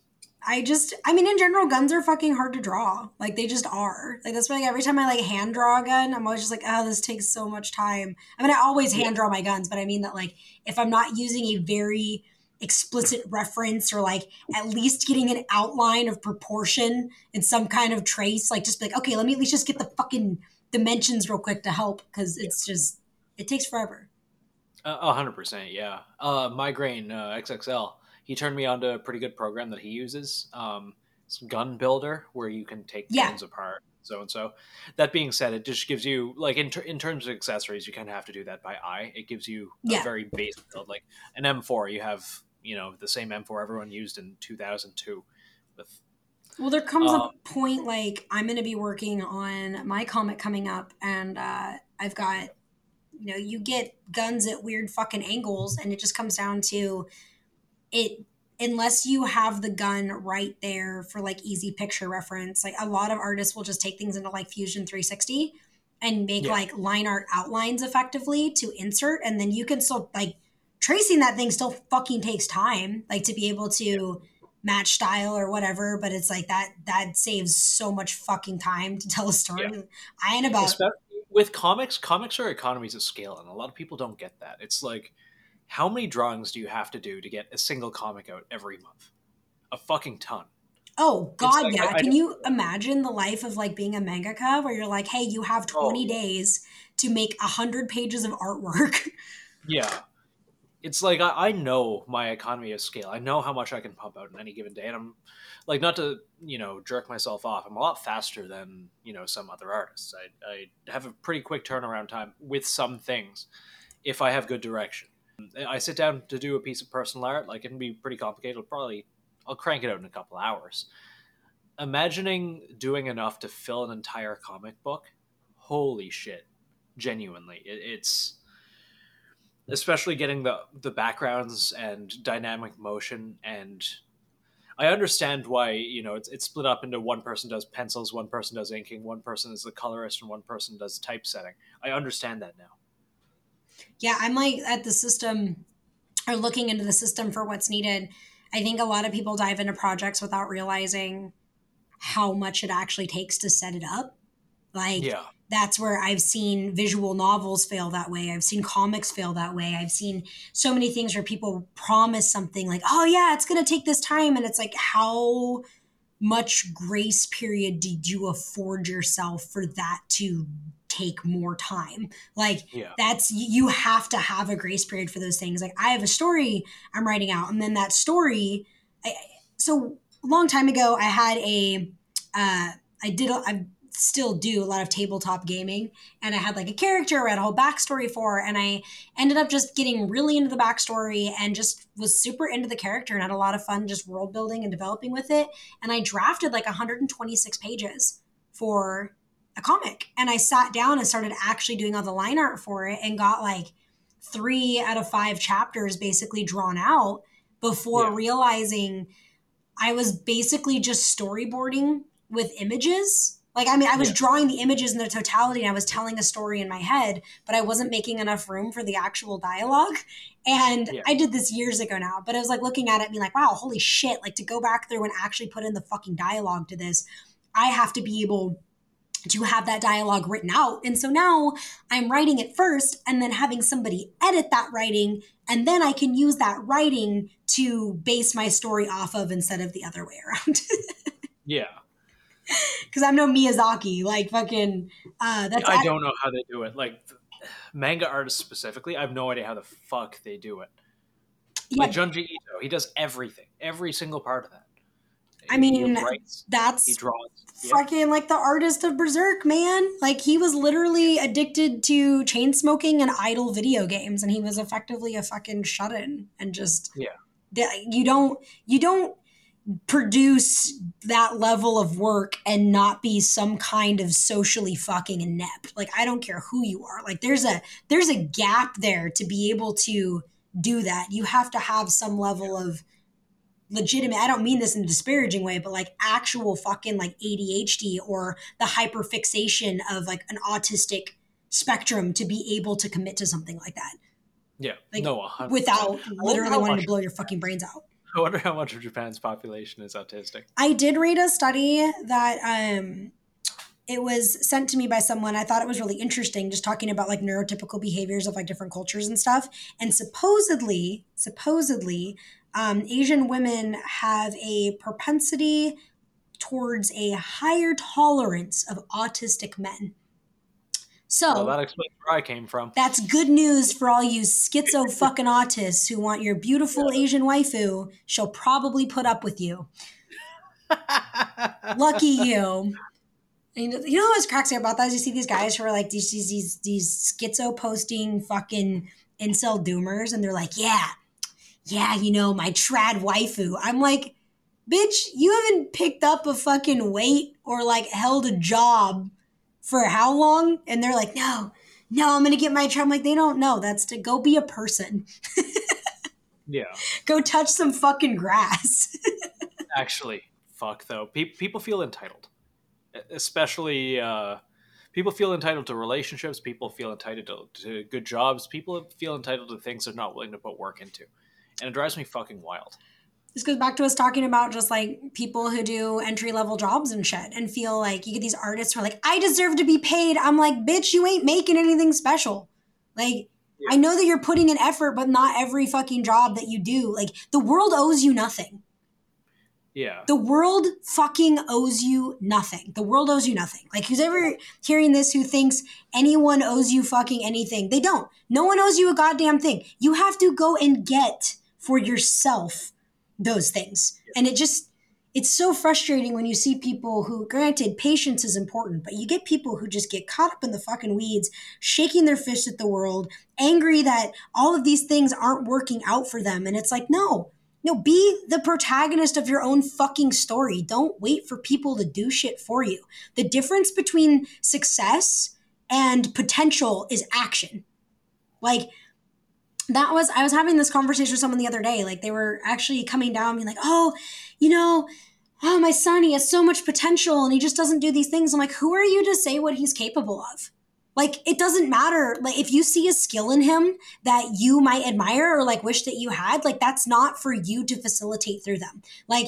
I just, I mean, in general, guns are fucking hard to draw. Like they just are. Like that's why, like every time I like hand draw a gun, I'm always just like, oh, this takes so much time. I mean, I always hand draw my guns, but I mean that like if I'm not using a very explicit reference or like at least getting an outline of proportion and some kind of trace, like just be like, okay, let me at least just get the fucking dimensions real quick to help because it's just it takes forever. A hundred percent, yeah. Uh, Migraine uh, XXL. He turned me on to a pretty good program that he uses. Um, it's Gun Builder, where you can take Yeah. guns apart, so and so. That being said, it just gives you like in, ter- in terms of accessories, you kind of have to do that by eye. It gives you Yeah. a very basic build, like an M4. You have you know the same M4 everyone used in 2002. With Well, there comes Um, a point like I'm going to be working on my comic coming up, and uh, I've got, you know, you get guns at weird fucking angles, and it just comes down to it. Unless you have the gun right there for like easy picture reference, like a lot of artists will just take things into like Fusion 360 and make Yeah. like line art outlines effectively to insert, and then you can still like tracing that thing still fucking takes time, like to be able to match style or whatever. But it's like that that saves so much fucking time to tell a story. Yeah. I ain't about Espe- with comics, comics are economies of scale, and a lot of people don't get that. It's like, how many drawings do you have to do to get a single comic out every month? A fucking ton. Oh God, like, yeah. I- I Can you imagine the life of like being a mangaka where you're like, hey, you have 20 Oh. days to make a hundred pages of artwork. Yeah. It's like I, I know my economy of scale. I know how much I can pump out in any given day, and I'm like not to you know jerk myself off. I'm a lot faster than you know some other artists. I, I have a pretty quick turnaround time with some things if I have good direction. I sit down to do a piece of personal art, like it can be pretty complicated. It'll probably I'll crank it out in a couple hours. Imagining doing enough to fill an entire comic book, holy shit! Genuinely, it, it's especially getting the the backgrounds and dynamic motion and I understand why you know it's, it's split up into one person does pencils, one person does inking, one person is the colorist, and one person does typesetting. I understand that now. yeah, I'm like at the system or looking into the system for what's needed. I think a lot of people dive into projects without realizing how much it actually takes to set it up. Like Yeah, that's where I've seen visual novels fail that way. I've seen comics fail that way. I've seen so many things where people promise something like, oh, yeah, it's going to take this time. And it's like, how much grace period did you afford yourself for that to take more time? Like, yeah, that's you have to have a grace period for those things like i have a story i'm writing out and then that story I, so a long time ago i had a uh, i did a- i still do a lot of tabletop gaming and i had like a character i had a whole backstory for and i ended up just getting really into the backstory and just was super into the character and had a lot of fun just world building and developing with it and i drafted like 126 pages for a comic and I sat down and started actually doing all the line art for it and got like three out of five chapters basically drawn out before Yeah. realizing I was basically just storyboarding with images. Like, I mean, I was Yeah. drawing the images in their totality and I was telling a story in my head, but I wasn't making enough room for the actual dialogue. And Yeah. I did this years ago now, but I was like looking at it and being like, wow, holy shit. Like, to go back through and actually put in the fucking dialogue to this, I have to be able to have that dialogue written out. And so now I'm writing it first and then having somebody edit that writing. And then I can use that writing to base my story off of instead of the other way around. yeah. Because I'm no Miyazaki. Like, fucking, uh, that's I don't know how they do it. Like manga artists specifically, I have no idea how the fuck they do it. yeah, Like Junji Ito, he does everything, every single part of that. I He mean, writes, that's he draws. Yeah. fucking like the artist of Berserk, man. Like he was literally addicted to chain smoking and idle video games, and he was effectively a fucking shut in and just Yeah. You don't you don't produce that level of work and not be some kind of socially fucking inept. Like I don't care who you are. Like there's a there's a gap there to be able to do that. You have to have some level of legitimate i don't mean this in a disparaging way but like actual fucking like adhd or the hyperfixation of like an autistic spectrum to be able to commit to something like that Yeah, Like, no, 100%. without literally wanting to blow your fucking brains out I wonder how much of Japan's population is autistic. i did read a study that um it was sent to me by someone. I thought it was really interesting just talking about like neurotypical behaviors of like different cultures and stuff. And supposedly supposedly um, asian women have a propensity towards a higher tolerance of autistic men so Well, that explains where I came from. that's good news for all you schizo fucking autists who want your beautiful asian waifu she'll probably put up with you lucky you. And you know what's cracks me about that is you see these guys who are like these these these, these schizo posting fucking incel doomers, and they're like, yeah, yeah, you know my trad waifu. I'm like, bitch, you haven't picked up a fucking weight or like held a job for how long? And they're like, no, no, I'm gonna get my trad. I'm like, they don't know. That's to go be a person. yeah, Go touch some fucking grass. actually, fuck though. Pe- people feel entitled, especially uh, people feel entitled to relationships. People feel entitled to, to good jobs. People feel entitled to things they're not willing to put work into, and it drives me fucking wild. This goes back to us talking about just like people who do entry level jobs and shit and feel like you get these artists who are like, I deserve to be paid. I'm like, bitch, you ain't making anything special. Like, yeah. I know that you're putting in effort, but not every fucking job that you do. Like, the world owes you nothing. Yeah. The world fucking owes you nothing. The world owes you nothing. Like who's ever hearing this who thinks anyone owes you fucking anything? They don't. No one owes you a goddamn thing. You have to go and get for yourself those things. And it just it's so frustrating when you see people who granted patience is important, but you get people who just get caught up in the fucking weeds, shaking their fist at the world, angry that all of these things aren't working out for them. And it's like, no, no, be the protagonist of your own fucking story. Don't wait for people to do shit for you. The difference between success and potential is action. Like, that was, I was having this conversation with someone the other day. Like, they were actually coming down, being like, oh, you know, oh, my son, he has so much potential and he just doesn't do these things. I'm like, who are you to say what he's capable of? Like it doesn't matter. Like if you see a skill in him that you might admire or like wish that you had, like that's not for you to facilitate through them. Like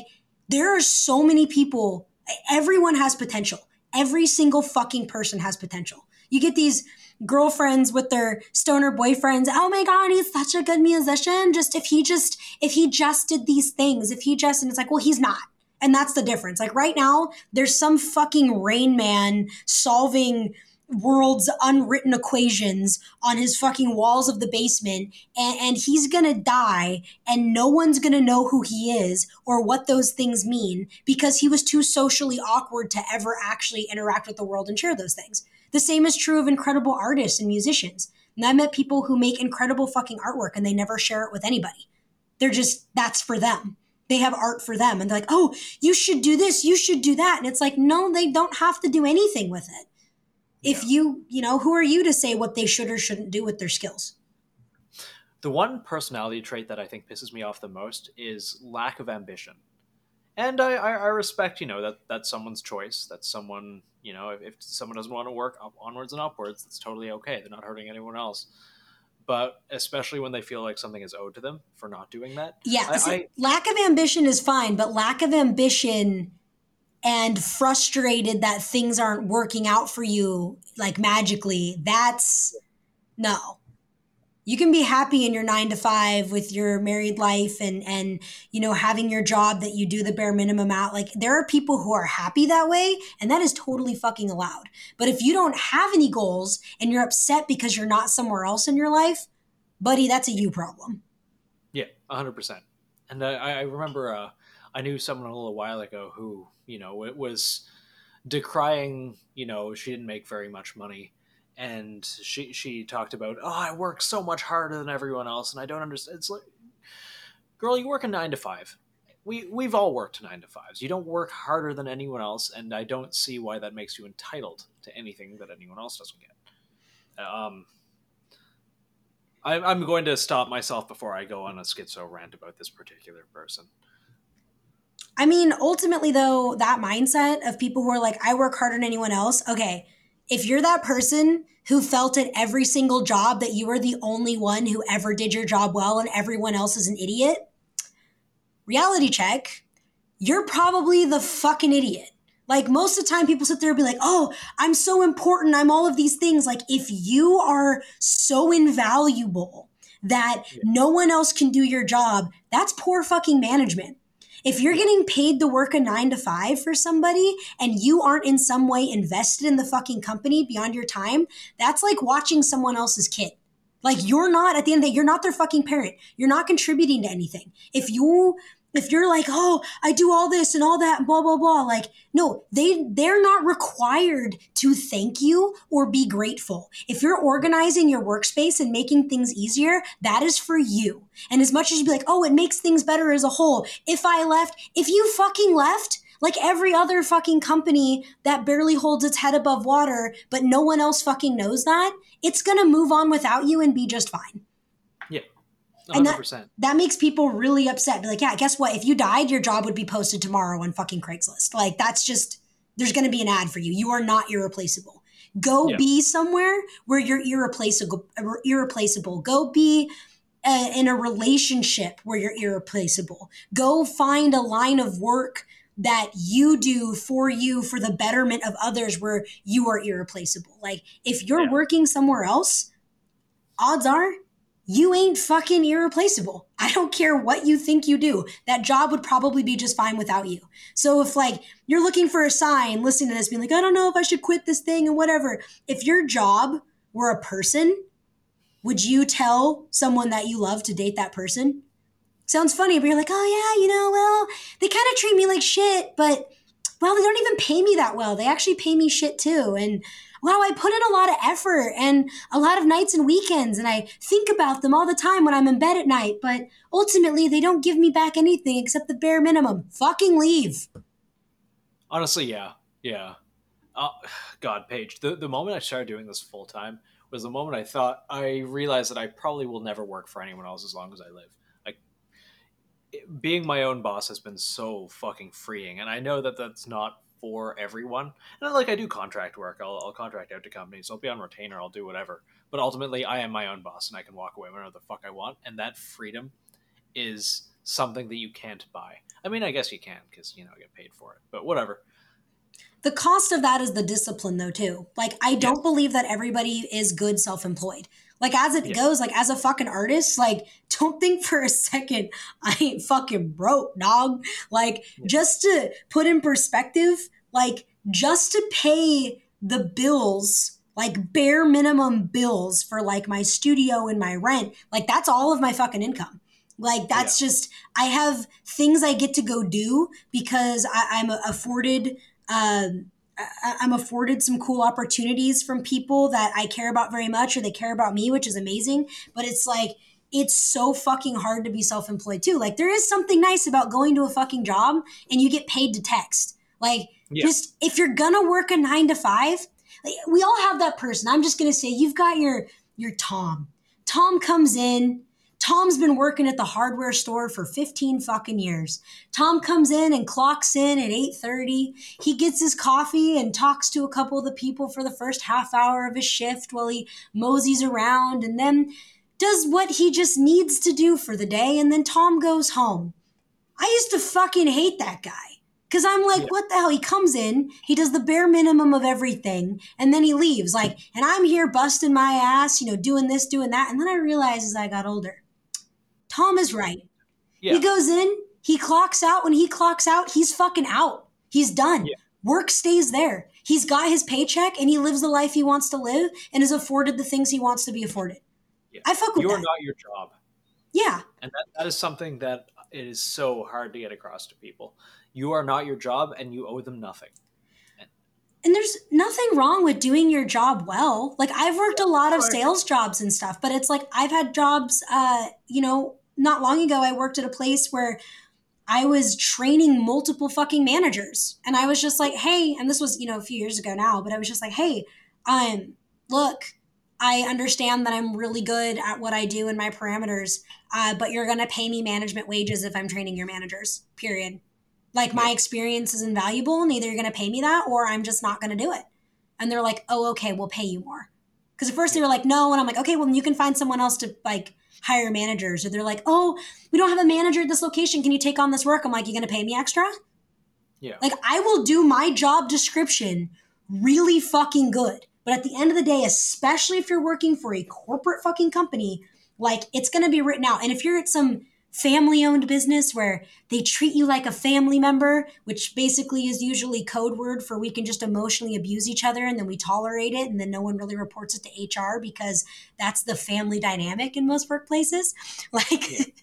there are so many people, everyone has potential. Every single fucking person has potential. You get these girlfriends with their stoner boyfriends. Oh my god, he's such a good musician. Just if he just if he just did these things, if he just and it's like, well, he's not. And that's the difference. Like right now, there's some fucking Rain Man solving world's unwritten equations on his fucking walls of the basement and, and, he's gonna die and no one's gonna know who he is or what those things mean because he was too socially awkward to ever actually interact with the world and share those things the same is true of incredible artists and musicians. And i met people who make incredible fucking artwork and they never share it with anybody. They're just that's for them. They have art for them and they're like oh you should do this you should do that. And it's like no they don't have to do anything with it. If yeah. you you know who are you to say what they should or shouldn't do with their skills? The one personality trait that i think pisses me off the most is lack of ambition and i i, I respect you know that that's someone's choice that's someone you know if, if someone doesn't want to work up, onwards and upwards that's totally okay they're not hurting anyone else but especially when they feel like something is owed to them for not doing that yeah I, I, lack of ambition is fine but lack of ambition and frustrated that things aren't working out for you like magically, that's no. You can be happy in your 9 to 5 with your married life and and you know having your job that you do the bare minimum out. Like there are people who are happy that way and that is totally fucking allowed. But if you don't have any goals and you're upset because you're not somewhere else in your life, buddy, that's a you problem. Yeah, 100%. And I, I remember uh, I knew someone a little while ago who you know, it was decrying, you know, she didn't make very much money. And she she talked about, oh, I work so much harder than everyone else, and I don't understand. It's like, girl, you work a nine to five. We we've all worked nine to fives. You don't work harder than anyone else, and I don't see why that makes you entitled to anything that anyone else doesn't get. Um, I, I'm going to stop myself before I go on a schizo rant about this particular person. I mean, ultimately, though, that mindset of people who are like, I work harder than anyone else. Okay, if you're that person who felt at every single job that you were the only one who ever did your job well and everyone else is an idiot, reality check, you're probably the fucking idiot. Like most of the time, people sit there and be like, oh, I'm so important. I'm all of these things. Like, if you are so invaluable that no one else can do your job, that's poor fucking management. If you're getting paid to work a nine to five for somebody and you aren't in some way invested in the fucking company beyond your time, that's like watching someone else's kid. Like you're not at the end of the day, you're not their fucking parent. You're not contributing to anything. If you if you're like, oh, I do all this and all that, blah blah blah, like, no, they they're not required to thank you or be grateful. If you're organizing your workspace and making things easier, that is for you. And as much as you'd be like, oh, it makes things better as a whole. If I left, if you fucking left, like every other fucking company that barely holds its head above water, but no one else fucking knows that, it's gonna move on without you and be just fine. And that, that makes people really upset. Be like, yeah, guess what? If you died, your job would be posted tomorrow on fucking Craigslist. Like, that's just, there's going to be an ad for you. You are not irreplaceable. Go Yeah. be somewhere where you're irreplaceable. Irreplaceable. Go be uh, in a relationship where you're irreplaceable. Go find a line of work that you do for you for the betterment of others where you are irreplaceable. Like if you're Yeah. working somewhere else, odds are you ain't fucking irreplaceable. I don't care what you think you do. That job would probably be just fine without you. So if like you're looking for a sign, listening to this, being like, I don't know if I should quit this thing and whatever. If your job were a person, would you tell someone that you love to date that person? Sounds funny, but you're like, oh yeah, you know, well, they kind of treat me like shit, but well, they don't even pay me that well. They actually pay me shit too. And wow, I put in a lot of effort and a lot of nights and weekends, and I think about them all the time when I'm in bed at night, but ultimately they don't give me back anything except the bare minimum. Fucking leave. Honestly, yeah, yeah. Uh, God, Paige, the the moment I started doing this full time was the moment I thought I realized that I probably will never work for anyone else as long as I live. Like being my own boss has been so fucking freeing, and I know that that's not for everyone. And like I do contract work, I'll, I'll contract out to companies. I'll be on retainer. I'll do whatever. But ultimately, I am my own boss, and I can walk away whenever the fuck I want. And that freedom is something that you can't buy. I mean, I guess you can because you know I get paid for it. But whatever. The cost of that is the discipline, though, too. Like, I don't believe that everybody is good self employed. Like, as it Yeah. goes, like, as a fucking artist, like, don't think for a second I ain't fucking broke, dog. Like, just to put in perspective, like, just to pay the bills, like, bare minimum bills for, like, my studio and my rent, like, that's all of my fucking income. Like, that's just, I have things I get to go do because I, I'm afforded um, I'm afforded some cool opportunities from people that I care about very much or they care about me, which is amazing. But it's like, it's so fucking hard to be self employed too. Like, there is something nice about going to a fucking job and you get paid to text. Like, Yeah. just if you're gonna work a nine to five, like, we all have that person. I'm just gonna say, you've got your your Tom. Tom comes in. Tom's been working at the hardware store for 15 fucking years. Tom comes in and clocks in at 8:30. He gets his coffee and talks to a couple of the people for the first half hour of his shift while he moseys around and then does what he just needs to do for the day and then Tom goes home. I used to fucking hate that guy. Cause I'm like, Yeah. what the hell? He comes in, he does the bare minimum of everything, and then he leaves. Like, and I'm here busting my ass, you know, doing this, doing that. And then I realized as I got older, Tom is right. Yeah. He goes in, he clocks out. When he clocks out, he's fucking out. He's done. Yeah. Work stays there. He's got his paycheck and he lives the life he wants to live and is afforded the things he wants to be afforded. Yeah. I fuck with you are not your job. yeah. And that, that is something that it is so hard to get across to people. You are not your job and you owe them nothing. And there's nothing wrong with doing your job well. Like I've worked a lot of sales jobs and stuff, but it's like I've had jobs uh, you know, not long ago I worked at a place where I was training multiple fucking managers. And I was just like, "Hey, and this was, you know, a few years ago now, but I was just like, "Hey, um look, I understand that I'm really good at what I do and my parameters, uh, but you're going to pay me management wages if I'm training your managers. Period. Like my experience is invaluable, and either you're going to pay me that or I'm just not going to do it. And they're like, "Oh, okay, we'll pay you more." Because at first they were like, "No," and I'm like, "Okay, well then you can find someone else to like hire managers." Or they're like, "Oh, we don't have a manager at this location. Can you take on this work?" I'm like, "You're going to pay me extra?" Yeah. Like I will do my job description really fucking good. But at the end of the day, especially if you're working for a corporate fucking company, like it's going to be written out. And if you're at some family owned business where they treat you like a family member, which basically is usually code word for we can just emotionally abuse each other and then we tolerate it and then no one really reports it to HR because that's the family dynamic in most workplaces. Like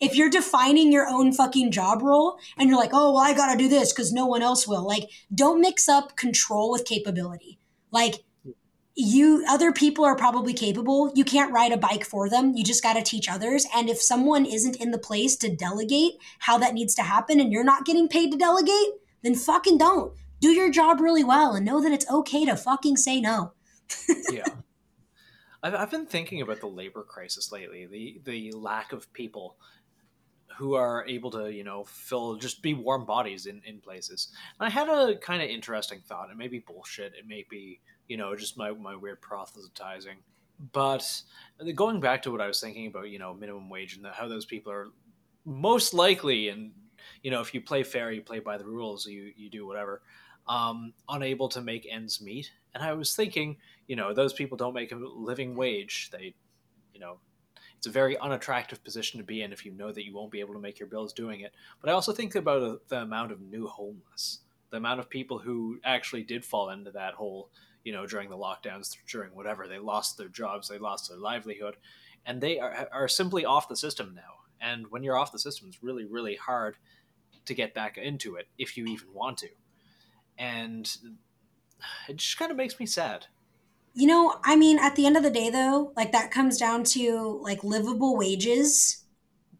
if you're defining your own fucking job role and you're like, "Oh, well I got to do this cuz no one else will." Like don't mix up control with capability. Like you other people are probably capable you can't ride a bike for them you just got to teach others and if someone isn't in the place to delegate how that needs to happen and you're not getting paid to delegate then fucking don't do your job really well and know that it's okay to fucking say no yeah. I've, I've been thinking about the labor crisis lately, the, the lack of people who are able to, you know, fill just be warm bodies in, in places. And I had a kind of interesting thought. It may be bullshit. It may be, you know, just my, my weird proselytizing. But going back to what I was thinking about, you know, minimum wage and the, how those people are most likely, and you know, if you play fair, you play by the rules, you you do whatever, um, unable to make ends meet. And I was thinking, you know, those people don't make a living wage. They, you know, it's a very unattractive position to be in if you know that you won't be able to make your bills doing it. But I also think about the amount of new homeless, the amount of people who actually did fall into that hole, you know, during the lockdowns, during whatever. They lost their jobs, they lost their livelihood, and they are, are simply off the system now. And when you're off the system, it's really, really hard to get back into it if you even want to. And it just kind of makes me sad. You know, I mean, at the end of the day, though, like that comes down to like livable wages.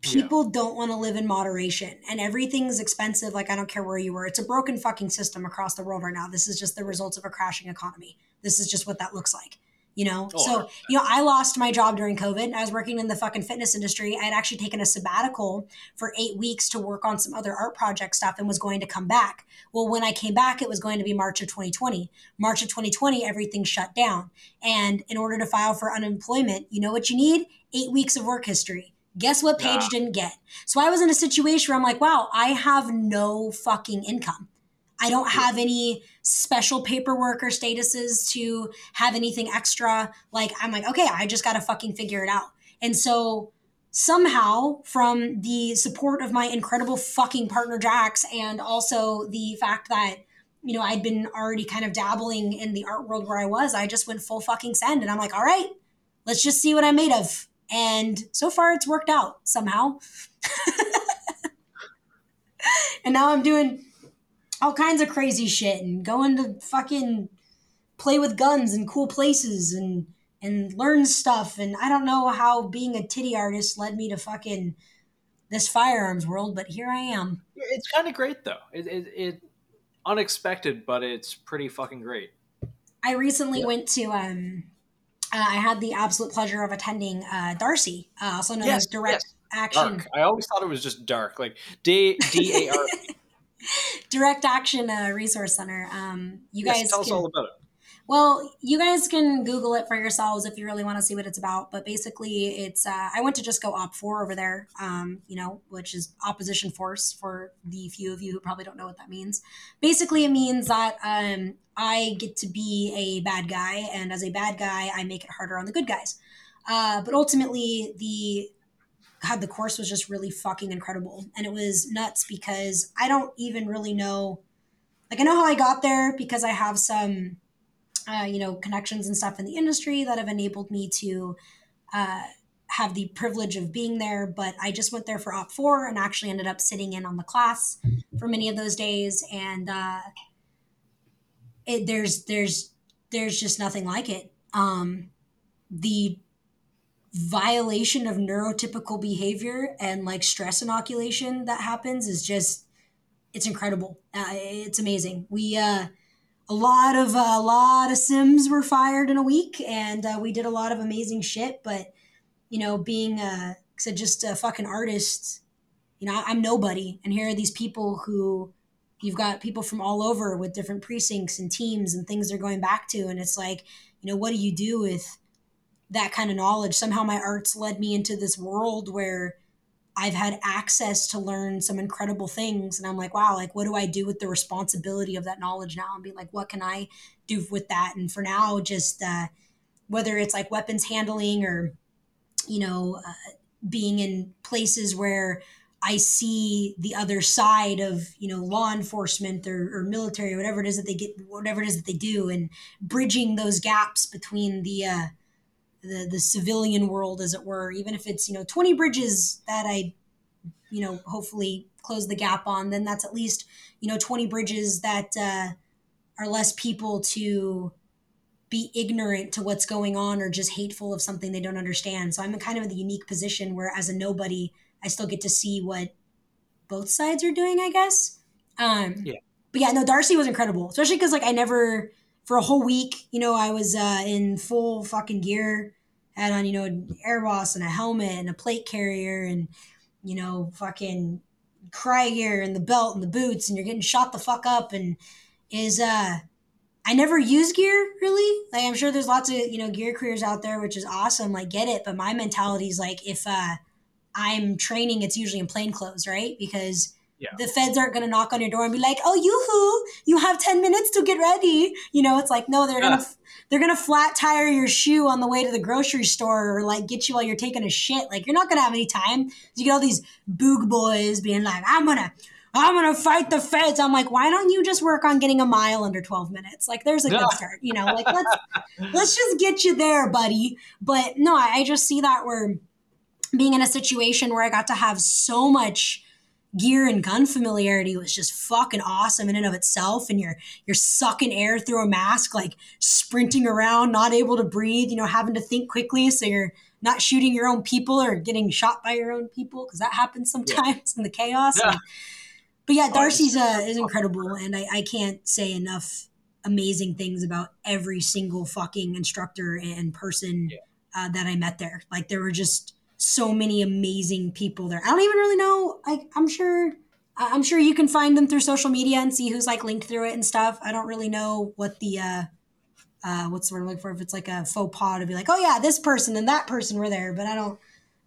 People yeah. don't want to live in moderation and everything's expensive. Like, I don't care where you were. It's a broken fucking system across the world right now. This is just the results of a crashing economy. This is just what that looks like you know oh, so you know i lost my job during covid i was working in the fucking fitness industry i had actually taken a sabbatical for eight weeks to work on some other art project stuff and was going to come back well when i came back it was going to be march of 2020 march of 2020 everything shut down and in order to file for unemployment you know what you need eight weeks of work history Guess what Paige yeah. didn't get? So I was in a situation where I'm like, wow, I have no fucking income. I don't have any special paperwork or statuses to have anything extra. Like, I'm like, okay, I just got to fucking figure it out. And so somehow, from the support of my incredible fucking partner, Jax, and also the fact that, you know, I'd been already kind of dabbling in the art world where I was, I just went full fucking send. And I'm like, all right, let's just see what I'm made of. And so far, it's worked out somehow. and now I'm doing all kinds of crazy shit and going to fucking play with guns in cool places and and learn stuff and I don't know how being a titty artist led me to fucking this firearms world, but here I am. It's kind of great though. It, it, it unexpected, but it's pretty fucking great. I recently yeah. went to um uh, I had the absolute pleasure of attending uh, Darcy, uh, also known yes, as Direct yes. Action. DARC. I always thought it was just dark, like D D A R. Direct Action uh, Resource Center. Um, you yes, guys tell can, us all about it. Well, you guys can Google it for yourselves if you really want to see what it's about. But basically, it's uh, I went to just go OpFor over there, um, you know, which is opposition force for the few of you who probably don't know what that means. Basically, it means that um, I get to be a bad guy, and as a bad guy, I make it harder on the good guys. Uh, but ultimately, the God, the course was just really fucking incredible. And it was nuts because I don't even really know. Like, I know how I got there because I have some, uh, you know, connections and stuff in the industry that have enabled me to uh, have the privilege of being there. But I just went there for OpFor and actually ended up sitting in on the class for many of those days. And uh, it, there's, there's, there's just nothing like it. Um, the violation of neurotypical behavior and like stress inoculation that happens is just it's incredible uh, it's amazing we uh a lot of uh, a lot of sims were fired in a week and uh, we did a lot of amazing shit but you know being uh so just a fucking artist you know i'm nobody and here are these people who you've got people from all over with different precincts and teams and things they're going back to and it's like you know what do you do with that kind of knowledge. Somehow my arts led me into this world where I've had access to learn some incredible things. And I'm like, wow, like, what do I do with the responsibility of that knowledge now? And be like, what can I do with that? And for now, just uh, whether it's like weapons handling or, you know, uh, being in places where I see the other side of, you know, law enforcement or, or military or whatever it is that they get, whatever it is that they do, and bridging those gaps between the, uh, the the civilian world, as it were. Even if it's you know twenty bridges that I, you know, hopefully close the gap on, then that's at least you know twenty bridges that uh, are less people to be ignorant to what's going on or just hateful of something they don't understand. So I'm in kind of the unique position where, as a nobody, I still get to see what both sides are doing. I guess. Um, yeah. But yeah, no, Darcy was incredible, especially because like I never for a whole week, you know, I was uh, in full fucking gear, had on, you know, an air boss and a helmet and a plate carrier and, you know, fucking Crye gear and the belt and the boots and you're getting shot the fuck up and is uh I never use gear really. Like I'm sure there's lots of, you know, gear careers out there, which is awesome. Like get it. But my mentality is like if uh I'm training, it's usually in plain clothes, right? Because Yeah. the feds aren't gonna knock on your door and be like, "Oh, yoo-hoo, you have ten minutes to get ready." You know, it's like no, they're gonna they're gonna flat tire your shoe on the way to the grocery store or like get you while you're taking a shit. Like you're not gonna have any time. You get all these boog boys being like, "I'm gonna." I'm gonna fight the feds. I'm like, why don't you just work on getting a mile under 12 minutes? Like, there's a good start, you know. Like, let's let's just get you there, buddy. But no, I I just see that we're being in a situation where I got to have so much gear and gun familiarity was just fucking awesome in and of itself. And you're you're sucking air through a mask, like sprinting around, not able to breathe, you know, having to think quickly so you're not shooting your own people or getting shot by your own people because that happens sometimes in the chaos. Yeah. And- but yeah, Darcy's uh, is incredible, and I, I can't say enough amazing things about every single fucking instructor and person Yeah. uh, that I met there. Like there were just so many amazing people there. I don't even really know. Like I'm sure, I'm sure you can find them through social media and see who's like linked through it and stuff. I don't really know what the uh, uh, what's the word I'm looking for? If it's like a faux pas to be like, oh yeah, this person and that person were there, but I don't.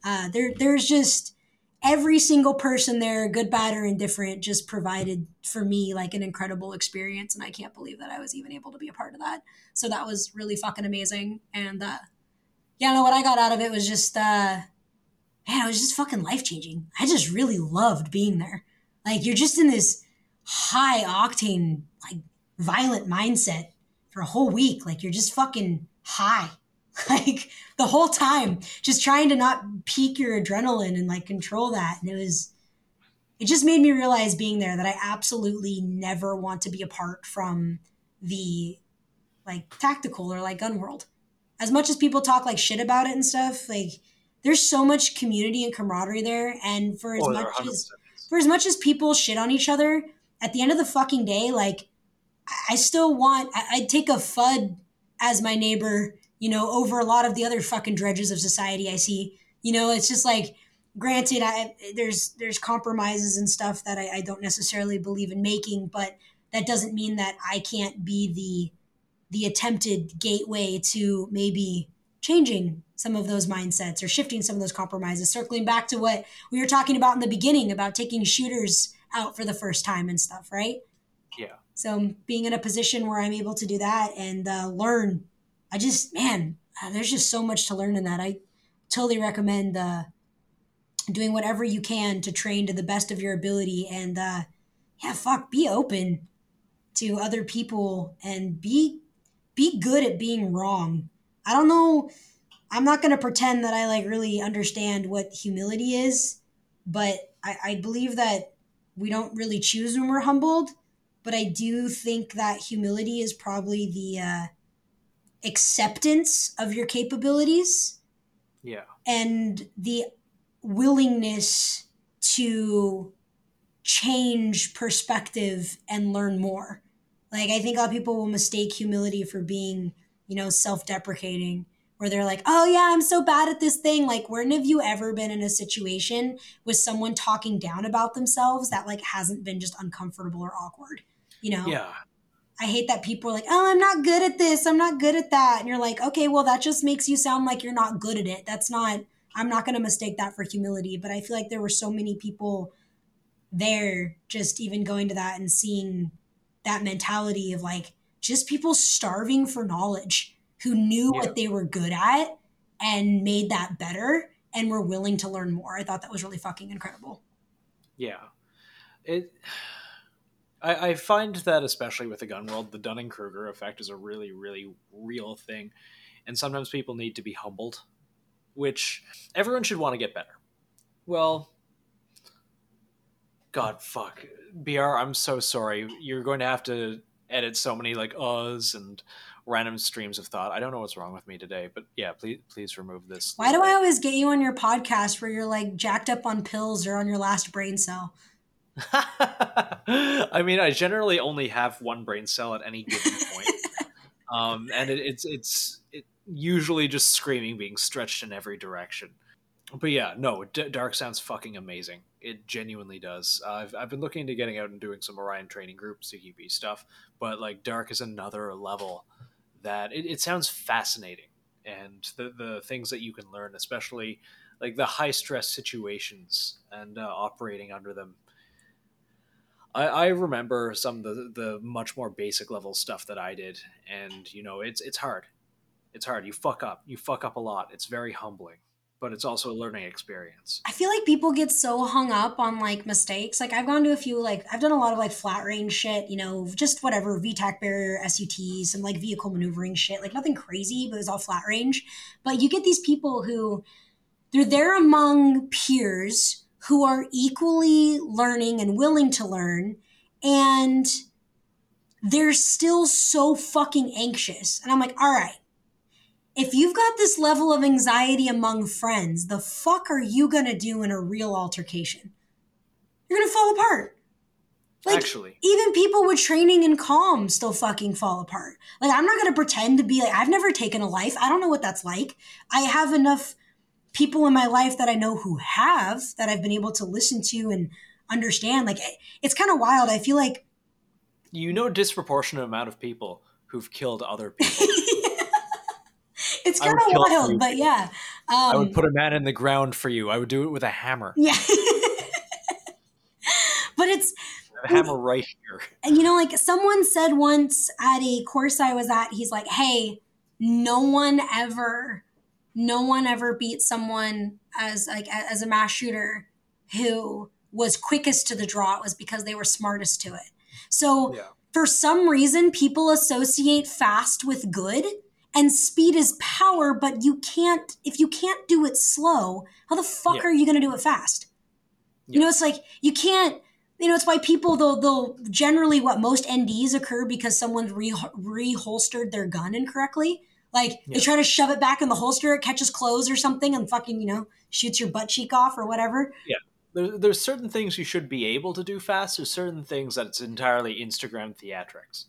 Uh, there, there's just every single person there, good, bad, or indifferent, just provided for me like an incredible experience, and I can't believe that I was even able to be a part of that. So that was really fucking amazing, and uh, yeah, no, what I got out of it was just, uh, man, it was just fucking life changing. I just really loved being there. Like you're just in this high octane, like violent mindset for a whole week. Like you're just fucking high. Like the whole time, just trying to not peak your adrenaline and like control that. And it was, it just made me realize being there that I absolutely never want to be apart from the like tactical or like gun world. As much as people talk like shit about it and stuff, like there's so much community and camaraderie there. And for as Oh, much as for as much as people shit on each other, at the end of the fucking day, like I- still want I- I'd take a Fudd as my neighbor, you know, over a lot of the other fucking dredges of society I see. You know, it's just like granted I there's there's compromises and stuff that I, I don't necessarily believe in making, but that doesn't mean that I can't be the the attempted gateway to maybe changing some of those mindsets or shifting some of those compromises circling back to what we were talking about in the beginning about taking shooters out for the first time and stuff right? Yeah. so being in a position where i'm able to do that and uh, learn i just man uh, there's just so much to learn in that. I totally recommend uh, doing whatever you can to train to the best of your ability and uh, yeah fuck be open to other people and be be good at being wrong. I don't know i'm not going to pretend that i like really understand what humility is but I, I believe that we don't really choose when we're humbled but i do think that humility is probably the uh, acceptance of your capabilities Yeah. and the willingness to change perspective and learn more. Like I think a lot of people will mistake humility for being, you know, self-deprecating where they're like, "Oh yeah, I'm so bad at this thing." Like, when have you ever been in a situation with someone talking down about themselves that like hasn't been just uncomfortable or awkward? You know? Yeah. I hate that people are like, oh, I'm not good at this. I'm not good at that. And you're like, okay, well, that just makes you sound like you're not good at it. That's not, I'm not going to mistake that for humility. But I feel like there were so many people there just even going to that and seeing that mentality of like just people starving for knowledge who knew Yeah. what they were good at and made that better and were willing to learn more. I thought that was really fucking incredible. Yeah. It. I, I find that especially with the gun world, the Dunning Kruger effect is a really, really real thing, and sometimes people need to be humbled, which everyone should want to get better. Well, God, fuck, Br, I'm so sorry. You're going to have to edit so many like uhs and random streams of thought. I don't know what's wrong with me today, but yeah, please, please remove this. Why do I always get you on your podcast where you're like jacked up on pills or on your last brain cell? I mean, I generally only have one brain cell at any given point, um, and it, it's it's it usually just screaming, being stretched in every direction. but yeah, no, D- DARC sounds fucking amazing. It genuinely does. Uh, I've I've been looking into getting out and doing some Orion training group CQB stuff, but like DARC is another level that it, it sounds fascinating, and the the things that you can learn, especially like the high stress situations and uh, operating under them. I, I remember some of the the much more basic level stuff that I did, and you know it's it's hard. It's hard. You fuck up. You fuck up a lot. It's very humbling but it's also a learning experience. I feel like people get so hung up on like mistakes. Like I've gone to a few like I've done a lot of like flat range shit, you know, just whatever VTAC barrier, SUTs, some like vehicle maneuvering shit, like nothing crazy, but it's all flat range. But you get these people who they're there among peers who are equally learning and willing to learn and they're still so fucking anxious. And I'm like, all right, if you've got this level of anxiety among friends, the fuck are you gonna do in a real altercation? You're gonna fall apart. Like, Actually, even people with training and calm still fucking fall apart. Like, I'm not gonna pretend to be like, I've never taken a life. I don't know what that's like. I have enough people in my life that I know who have that I've been able to listen to and understand. Like, it's kind of wild. I feel like you know, a disproportionate amount of people who've killed other people. It's kind of wild, you. but yeah. Um, I would put a man in the ground for you. I would do it with a hammer. yeah. but it's A hammer right here. And you know, like someone said once at a course I was at, he's like, hey, no one ever, no one ever beat someone as like as a mass shooter who was quickest to the draw. It was because they were smartest to it. So Yeah. for some reason, people associate fast with good and speed is power, but you can't, if you can't do it slow, how the fuck Yeah. are you going to do it fast? You know, it's like you can't. You know, it's why people they'll they'll generally what most NDs occur because someone re reholstered their gun incorrectly. Like they try to shove it back in the holster, it catches clothes or something, and fucking you know shoots your butt cheek off or whatever. Yeah. There, there's certain things you should be able to do fast. There's certain things that it's entirely Instagram theatrics.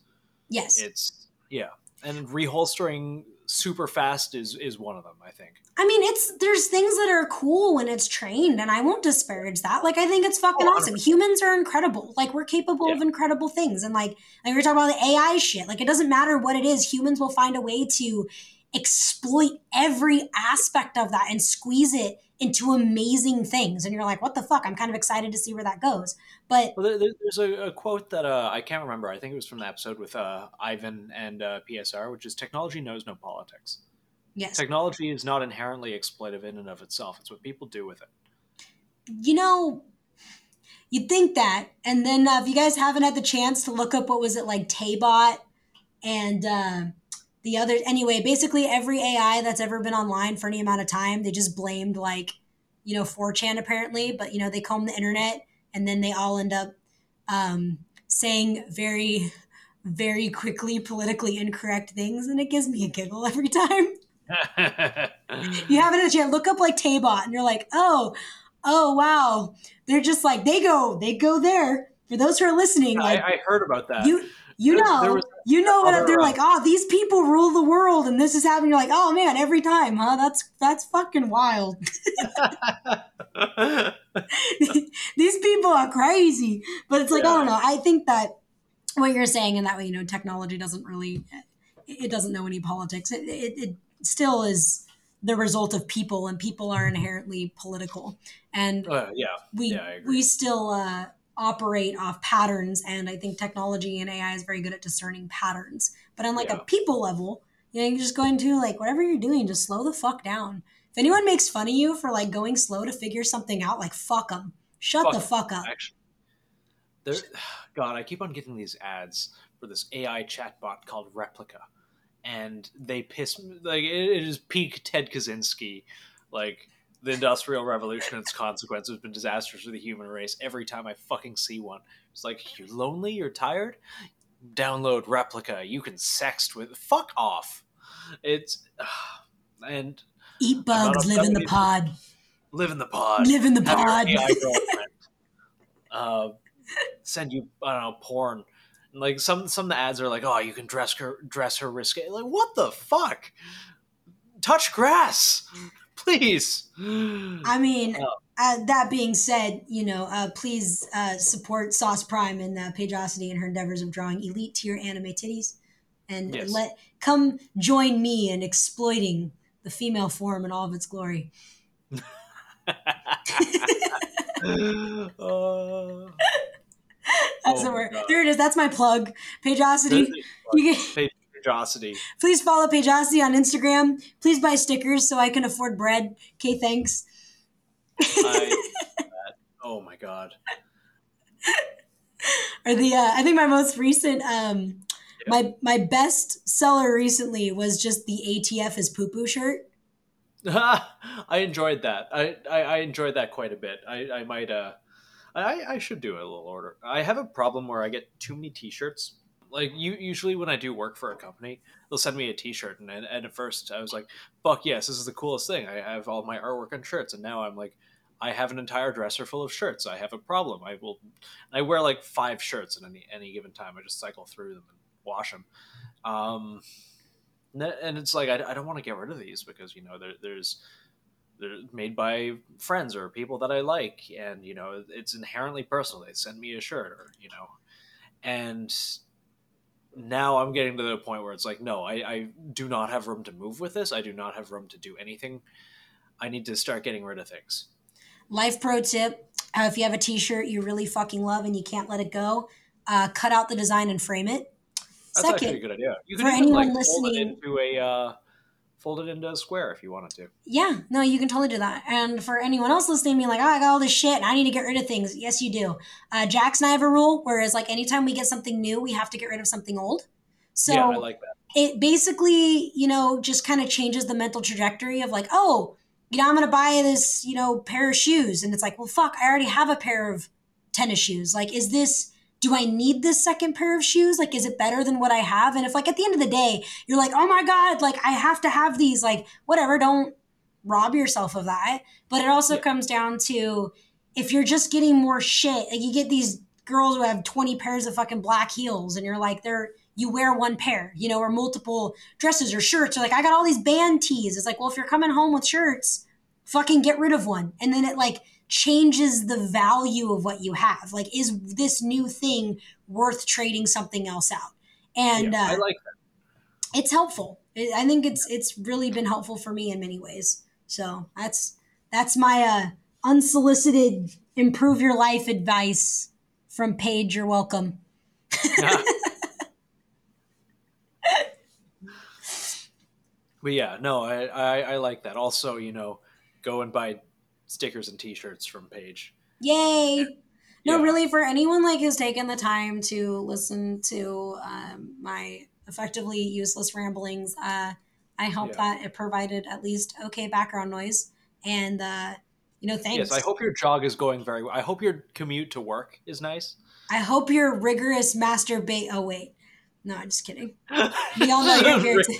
Yes, It's yeah, and reholstering super fast is is one of them. I think. I mean it's there's things that are cool when it's trained, and I won't disparage that. Like I think it's oh, fucking Oh, awesome. Humans are incredible. Like we're capable of incredible things, and like like we were talking about the AI shit. Like it doesn't matter what it is. Humans will find a way to exploit every aspect of that and squeeze it into amazing things. And you're like, what the fuck? I'm kind of excited to see where that goes. But Well, there- there, there's a, a quote that uh, I can't remember. I think it was from the episode with uh, Ivan and uh, PSR, which is technology knows no politics. yes, Technology is not inherently exploitive in and of itself. It's what people do with it. you know, you'd think that. And then uh, if you guys haven't had the chance to look up what was it like Taybot and uh, the other, anyway, basically every AI that's ever been online for any amount of time, they just blamed like, you know, 4chan apparently, but you know, they comb the internet and then they all end up um, saying very, very quickly politically incorrect things. And it gives me a giggle every time. you haven't had a chance look up like Taybot and you're like, oh, oh wow. They're just like they go, they go there. For those who are listening, I, like I heard about that. you you There- know was you know what they're uh, like, oh, these people rule the world and this is happening. You're like, oh man, every time, huh? That's that's fucking wild. these people are crazy. But it's like, I don't know. I think that what you're saying in that way, you know, technology doesn't really it doesn't know any politics. It, it, it still is the result of people, and people are inherently political. And Uh, yeah, we yeah, we still uh, operate off patterns, and I think technology and AI is very good at discerning patterns. But on like Yeah. a people level, you know, you're just going to like whatever you're doing, just slow the fuck down. If anyone makes fun of you for like going slow to figure something out, like fuck them. Shut Fuck the 'em, fuck up. Actually, there, God, I keep on getting these ads for this AI chatbot called Replika, and they piss me like it, it is peak Ted Kaczynski, like the Industrial Revolution and its consequences have been disastrous for the human race. Every time I fucking see one, it's like you're lonely, you're tired. Download Replika. You can sext with. Fuck off. It's and Eat bugs, live in the pod. live in the pod. Live in the pod. Uh, send you I don't know porn. And, Like some some of the ads are like, oh, you can dress her dress her risque. Like what the fuck? Touch grass, please. I mean, Oh. uh, that being said, you know, uh, please uh, support Sauce Prime and uh, Paigeosity in her endeavors of drawing elite tier anime titties, and Yes. let come join me in exploiting the female form in all of its glory. That's Oh the word. There it is. That's my plug. Paigeosity. You Paigeosity. please follow Paigeosity on Instagram. Please buy stickers so I can afford bread. Okay, thanks. I. Oh my god. or the uh, I think my most recent um my my best seller recently was just the ATF is poo poo shirt. I enjoyed that. I, I, I enjoyed that quite a bit. I, I might uh I, I should do a little order. I have a problem where I get too many t-shirts. Like you usually when I do work for a company, they'll send me a t-shirt and, and at first I was like, "Fuck yes, this is the coolest thing. I have all my artwork on shirts." And now I'm like I have an entire dresser full of shirts. I have a problem. I will I wear like 5 shirts at any any given time. I just cycle through them and wash them. Um and it's like I, I don't want to get rid of these because you know there, there's they're made by friends or people that I like, and you know it's inherently personal. They send me a shirt, or you know, and now I'm getting to the point where it's like, no, I, I do not have room to move with this. I do not have room to do anything. I need to start getting rid of things. Life pro tip: uh, If you have a T-shirt you really fucking love and you can't let it go, uh, cut out the design and frame it. That's actually a Second, good idea. You for can even anyone like listening- into a uh, fold it into a square if you wanted to. yeah, no, you can totally do that. And for anyone else listening, being like, "Oh, I got all this shit and I need to get rid of things," yes, you do. Uh, Jax and I have a rule, whereas like anytime we get something new, we have to get rid of something old. So yeah, I like that. it basically, you know, just kind of changes the mental trajectory of like, oh, you know, I'm going to buy this, you know, pair of shoes. And it's like, well, fuck, I already have a pair of tennis shoes. Like, is this, do I need this second pair of shoes? Like, is it better than what I have? And if, like, at the end of the day, you're like, oh my God, like, I have to have these, like, whatever, don't rob yourself of that. But it also Yeah. comes down to if you're just getting more shit, like, you get these girls who have 20 pairs of fucking black heels and you're like, they're, you wear one pair, you know, or multiple dresses or shirts. Or like, I got all these band tees. It's like, well, if you're coming home with shirts, fucking get rid of one. And then it like changes the value of what you have. Like, is this new thing worth trading something else out? And yeah, uh, I like that. it's helpful. I think it's it's really been helpful for me in many ways. So that's that's my uh, unsolicited improve your life advice from Paige. You're welcome. But yeah, no, I, I, I like that. Also, you know, go and buy stickers and T-shirts from Paige. Yay! No, Yeah. really, for anyone like who's taken the time to listen to um, my effectively useless ramblings, uh, I hope Yeah. that it provided at least okay background noise. And uh, you know, thanks. Yes, I hope your jog is going very well. I hope your commute to work is nice. I hope your rigorous masturbate. Oh wait, no, I'm just kidding. We all know you're here. To,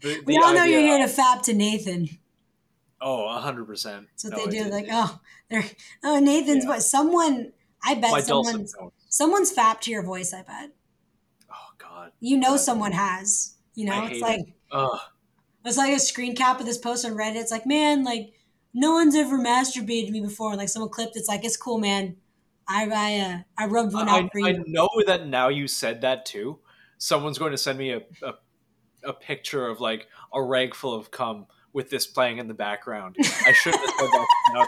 The- we the all know you're here to fap to Nathan. Oh, hundred percent. That's what they do. Like, oh, they're oh Nathan's Yeah. voice. Someone, I bet my someone's someone's fapped to your voice. I bet Oh God. you know God. someone has. You know, I it's like. it. Ugh. It's like a screen cap of this post on Reddit. It's like, man, like no one's ever masturbated me before. And like someone clipped, it's like, it's cool, man. I I uh, I rubbed one I, out for I know that now you said that too. Someone's going to send me a, a a picture of like a rag full of cum with this playing in the background. I shouldn't have said that. Now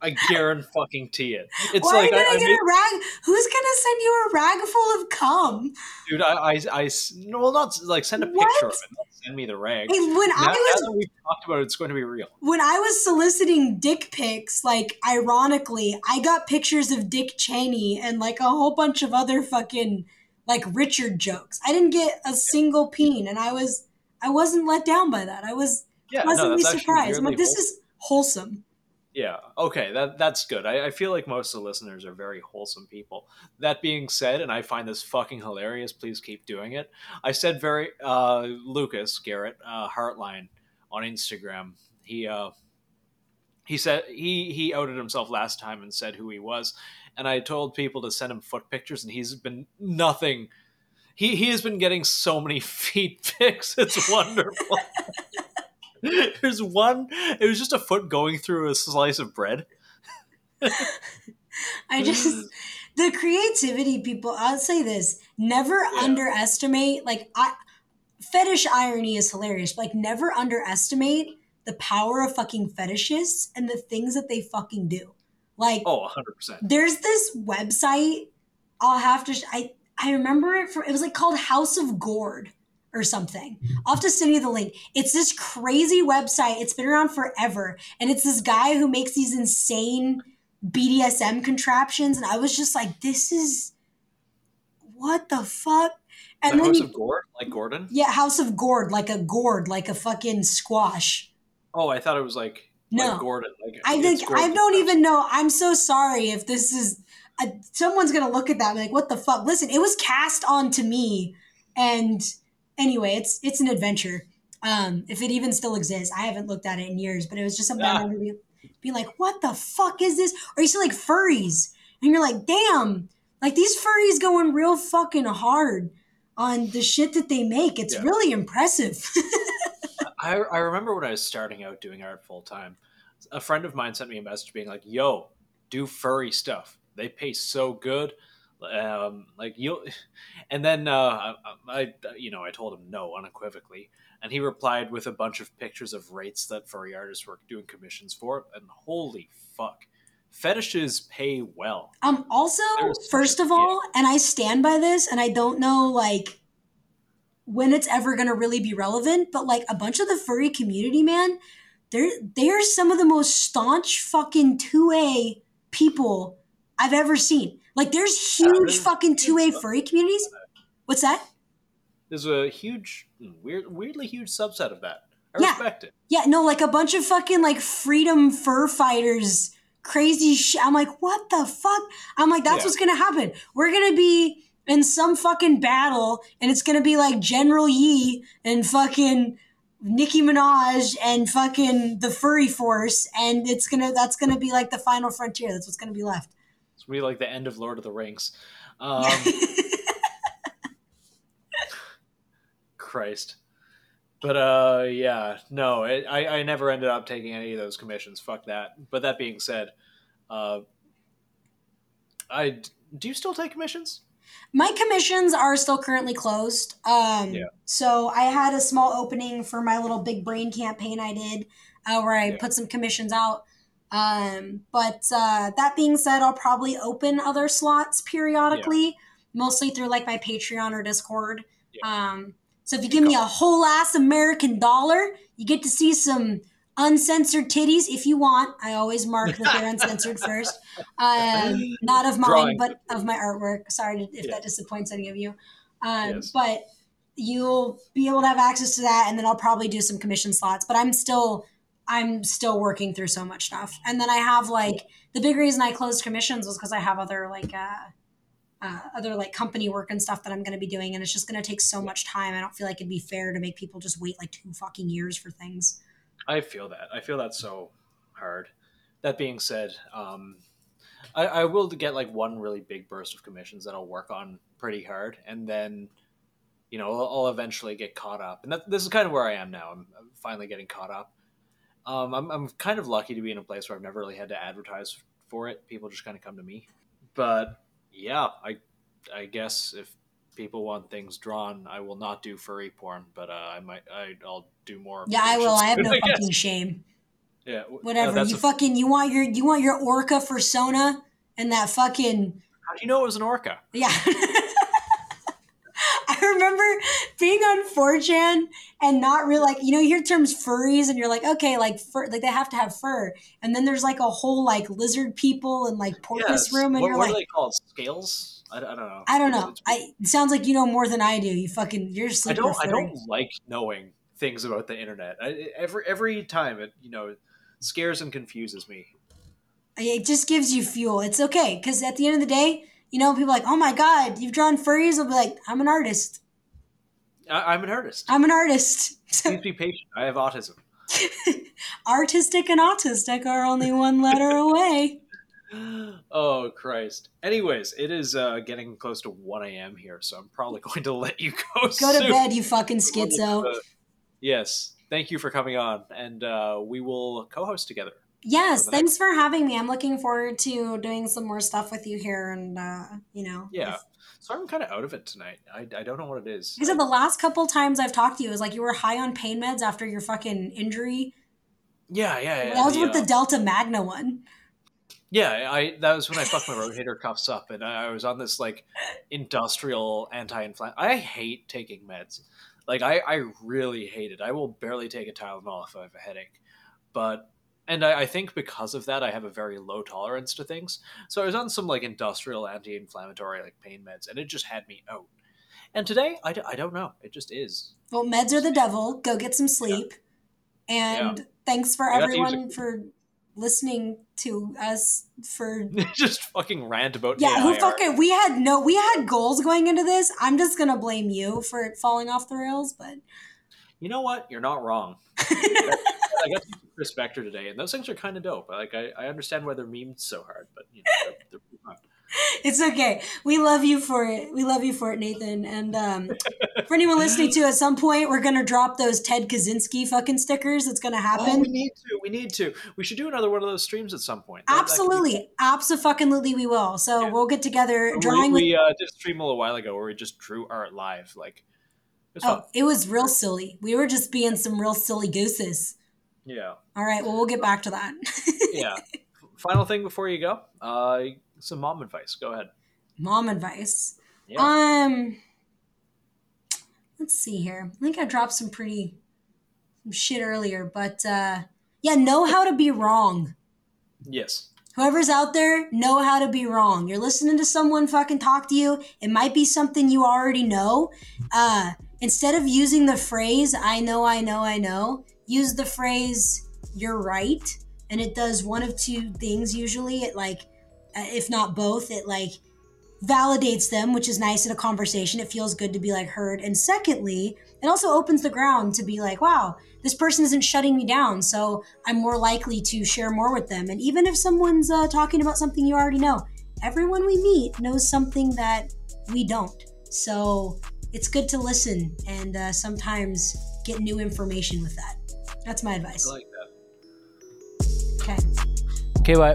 I guarantee it. It's Why like I, gonna I get made, a rag? Who's gonna send you a rag full of cum? dude. I, I, no, well, not like send a What? picture of it. Not send me the rag. Hey, when now, I now was that we've talked about it, it's going to be real. when I was soliciting dick pics, like ironically, I got pictures of Dick Cheney and like a whole bunch of other fucking like Richard jokes. I didn't get a single peen, and I was I wasn't let down by that. I was Yeah, pleasantly actually surprised. I'm like, this is wholesome. Yeah. Okay. That that's good. I, I feel like most of the listeners are very wholesome people. That being said, and I find this fucking hilarious. Please keep doing it. I said very uh, Lucas Garrett uh, Heartline on Instagram. He uh, he said he he outed himself last time and said who he was, and I told people to send him foot pictures, and he's been nothing. He he has been getting so many feet pics. It's wonderful. There's one. It was just a foot going through a slice of bread. I just the creativity people. I'll say this: never Yeah. underestimate. Like I, fetish irony is hilarious. Like never underestimate the power of fucking fetishists and the things that they fucking do. Like Oh, 100 percent. there's this website. I'll have to. sh- I I remember it for. It was like called House of Gourd or something. I'll have to send you the link. It's this crazy website. It's been around forever, and it's this guy who makes these insane BDSM contraptions. And I was just like, this is what the fuck. And the then House you, of Gord, like Gordon. yeah, House of Gourd, like a gourd, like a fucking squash. Oh, I thought it was like No. like Gordon. Like I think I don't even know. I'm so sorry if this is. Someone's gonna look at that and be like, "What the fuck?" Listen, it was cast onto me, and anyway, it's it's an adventure. Um, if it even still exists, I haven't looked at it in years, but it was just something I Ah. remember being, being like, "What the fuck is this?" Or you see like furries, and you're like, "Damn!" Like these furries going real fucking hard on the shit that they make. It's Yeah. really impressive. I, I remember when I was starting out doing art full time, a friend of mine sent me a message being like, "Yo, do furry stuff. They pay so good." Um, like you, and then uh, I, I, you know, I told him no unequivocally, and he replied with a bunch of pictures of rates that furry artists were doing commissions for, and holy fuck, fetishes pay well. Um, also, There's- first of all, and I stand by this, and I don't know like when it's ever gonna really be relevant, but like a bunch of the furry community, man, they're they're some of the most staunch fucking 2A people I've ever seen. Like there's huge fucking 2A furry communities. What's that? There's a huge, weird, weirdly huge subset of that. I Yeah. respect it. Yeah, no, like a bunch of fucking like freedom fur fighters, crazy shit. I'm like, what the fuck? I'm like, that's Yeah. what's gonna happen. We're gonna be in some fucking battle, and it's gonna be like General Yi and fucking Nicki Minaj and fucking the furry force, and it's gonna that's gonna be like the final frontier. That's what's gonna be left. It's gonna be like the end of Lord of the Rings. Um, Christ. But uh, yeah, no, it, I I never ended up taking any of those commissions. Fuck that. But that being said, uh, I do you still take commissions? My commissions are still currently closed. Um, Yeah. So I had a small opening for my little big brain campaign I did, uh, where I Yeah. put some commissions out. Um, but uh, that being said, I'll probably open other slots periodically, mostly through like my Patreon or Discord. Um, so if you give me a whole ass American dollar, you get to see some uncensored titties if you want. I always mark that they're uncensored first. Um, not of mine, Drawing. but of my artwork. Sorry if Yeah. that disappoints any of you. Um, Yes. But you'll be able to have access to that, and then I'll probably do some commission slots. But I'm still, I'm still working through so much stuff. And then I have like the big reason I closed commissions was because I have other like. Uh, uh, other like company work and stuff that I'm going to be doing, and it's just going to take so much time. I don't feel like it'd be fair to make people just wait like two fucking years for things. I feel that. I feel that so hard. That being said, um, I, I will get like one really big burst of commissions that I'll work on pretty hard, and then you know I'll, I'll eventually get caught up. And that, this is kind of where I am now. I'm, I'm finally getting caught up. Um, I'm, I'm kind of lucky to be in a place where I've never really had to advertise for it. People just kind of come to me. But yeah, I I guess if people want things drawn, I will not do furry porn, but uh, I might I, I'll do more. Yeah, I will. I have no guess. fucking shame. Yeah, w- Whatever. uh, you a- fucking you want your you want your orca persona and that fucking how do you know it was an orca? yeah. Being on 4chan and not really like you know you hear terms furries and you're like okay like fur like they have to have fur and then there's like a whole like lizard people and like porpoise Yes. room and what, you're like what like are they called? Scales? I, I don't know. I don't know. I it sounds like you know more than I do. You fucking you're just I don't. I don't like knowing things about the internet. I, every every time it you know scares and confuses me. It just gives you fuel. It's okay because at the end of the day, you know, people are like, oh my god, you've drawn furries. I'll be like, I'm an artist. I, I'm an artist. I'm an artist. Please be patient. I have autism. Artistic and autistic are only one letter away. Oh Christ. Anyways, it is uh, getting close to one a.m. here, so I'm probably going to let you go. Go to bed, you fucking schizo. Uh, yes. thank you for coming on, and uh, we will co-host together. Yes, for thanks for having me. I'm looking forward to doing some more stuff with you here, and uh, you know, Yeah. So I'm kind of out of it tonight. I, I don't know what it is. Because the last couple times I've talked to you, it was like you were high on pain meds after your fucking injury. yeah, yeah, yeah. that was with uh, the Delta Magna one. Yeah, I that was when I fucked my rotator cuffs up, and I, I was on this like industrial anti-inflammatory. I hate taking meds. Like I, I really hate it. I will barely take a Tylenol if I have a headache, but and I, I think because of that, I have a very low tolerance to things. So I was on some like industrial anti-inflammatory like pain meds, and it just had me out. And today, I, d- I don't know. It just is. Well, meds are the devil. Go get some sleep. And thanks for I got to use everyone for listening to us for just fucking rant about yeah who fucking we had no we had goals going into this i'm just gonna blame you for it falling off the rails but You know what? You're not wrong. I see Kriss Vector today, and those things are kind of dope. Like I, I understand why they're memed so hard, but you know, they're, they're it's okay we love you for it we love you for it nathan and um for anyone listening to at some point we're gonna drop those ted kaczynski fucking stickers it's gonna Oh, happen we need to. We need to. We should do another one of those streams at some point. That- that could be absolutely absolutely we will so Yeah. we'll get together cool. drawing we, with we uh, did a stream a little while ago where we just drew art live. Like it was fun. oh it was real silly we were just being some real silly gooses Yeah, all right well we'll get back to that yeah. Final thing before you go. Uh, some mom advice. Go ahead. mom advice Yeah. um let's see here i think i dropped some pretty some shit earlier but uh yeah know how to be wrong yes. whoever's out there know how to be wrong you're listening to someone fucking talk to you it might be something you already know uh instead of using the phrase i know i know i know use the phrase you're right and it does one of two things usually. It like uh, if not both it like validates them which is nice in a conversation. It feels good to be like heard. And secondly it also opens the ground to be like wow this person isn't shutting me down so i'm more likely to share more with them. And even if someone's uh, talking about something you already know everyone we meet knows something that we don't. So it's good to listen and uh, sometimes get new information with that that's my advice I like that. okay Okay, bye.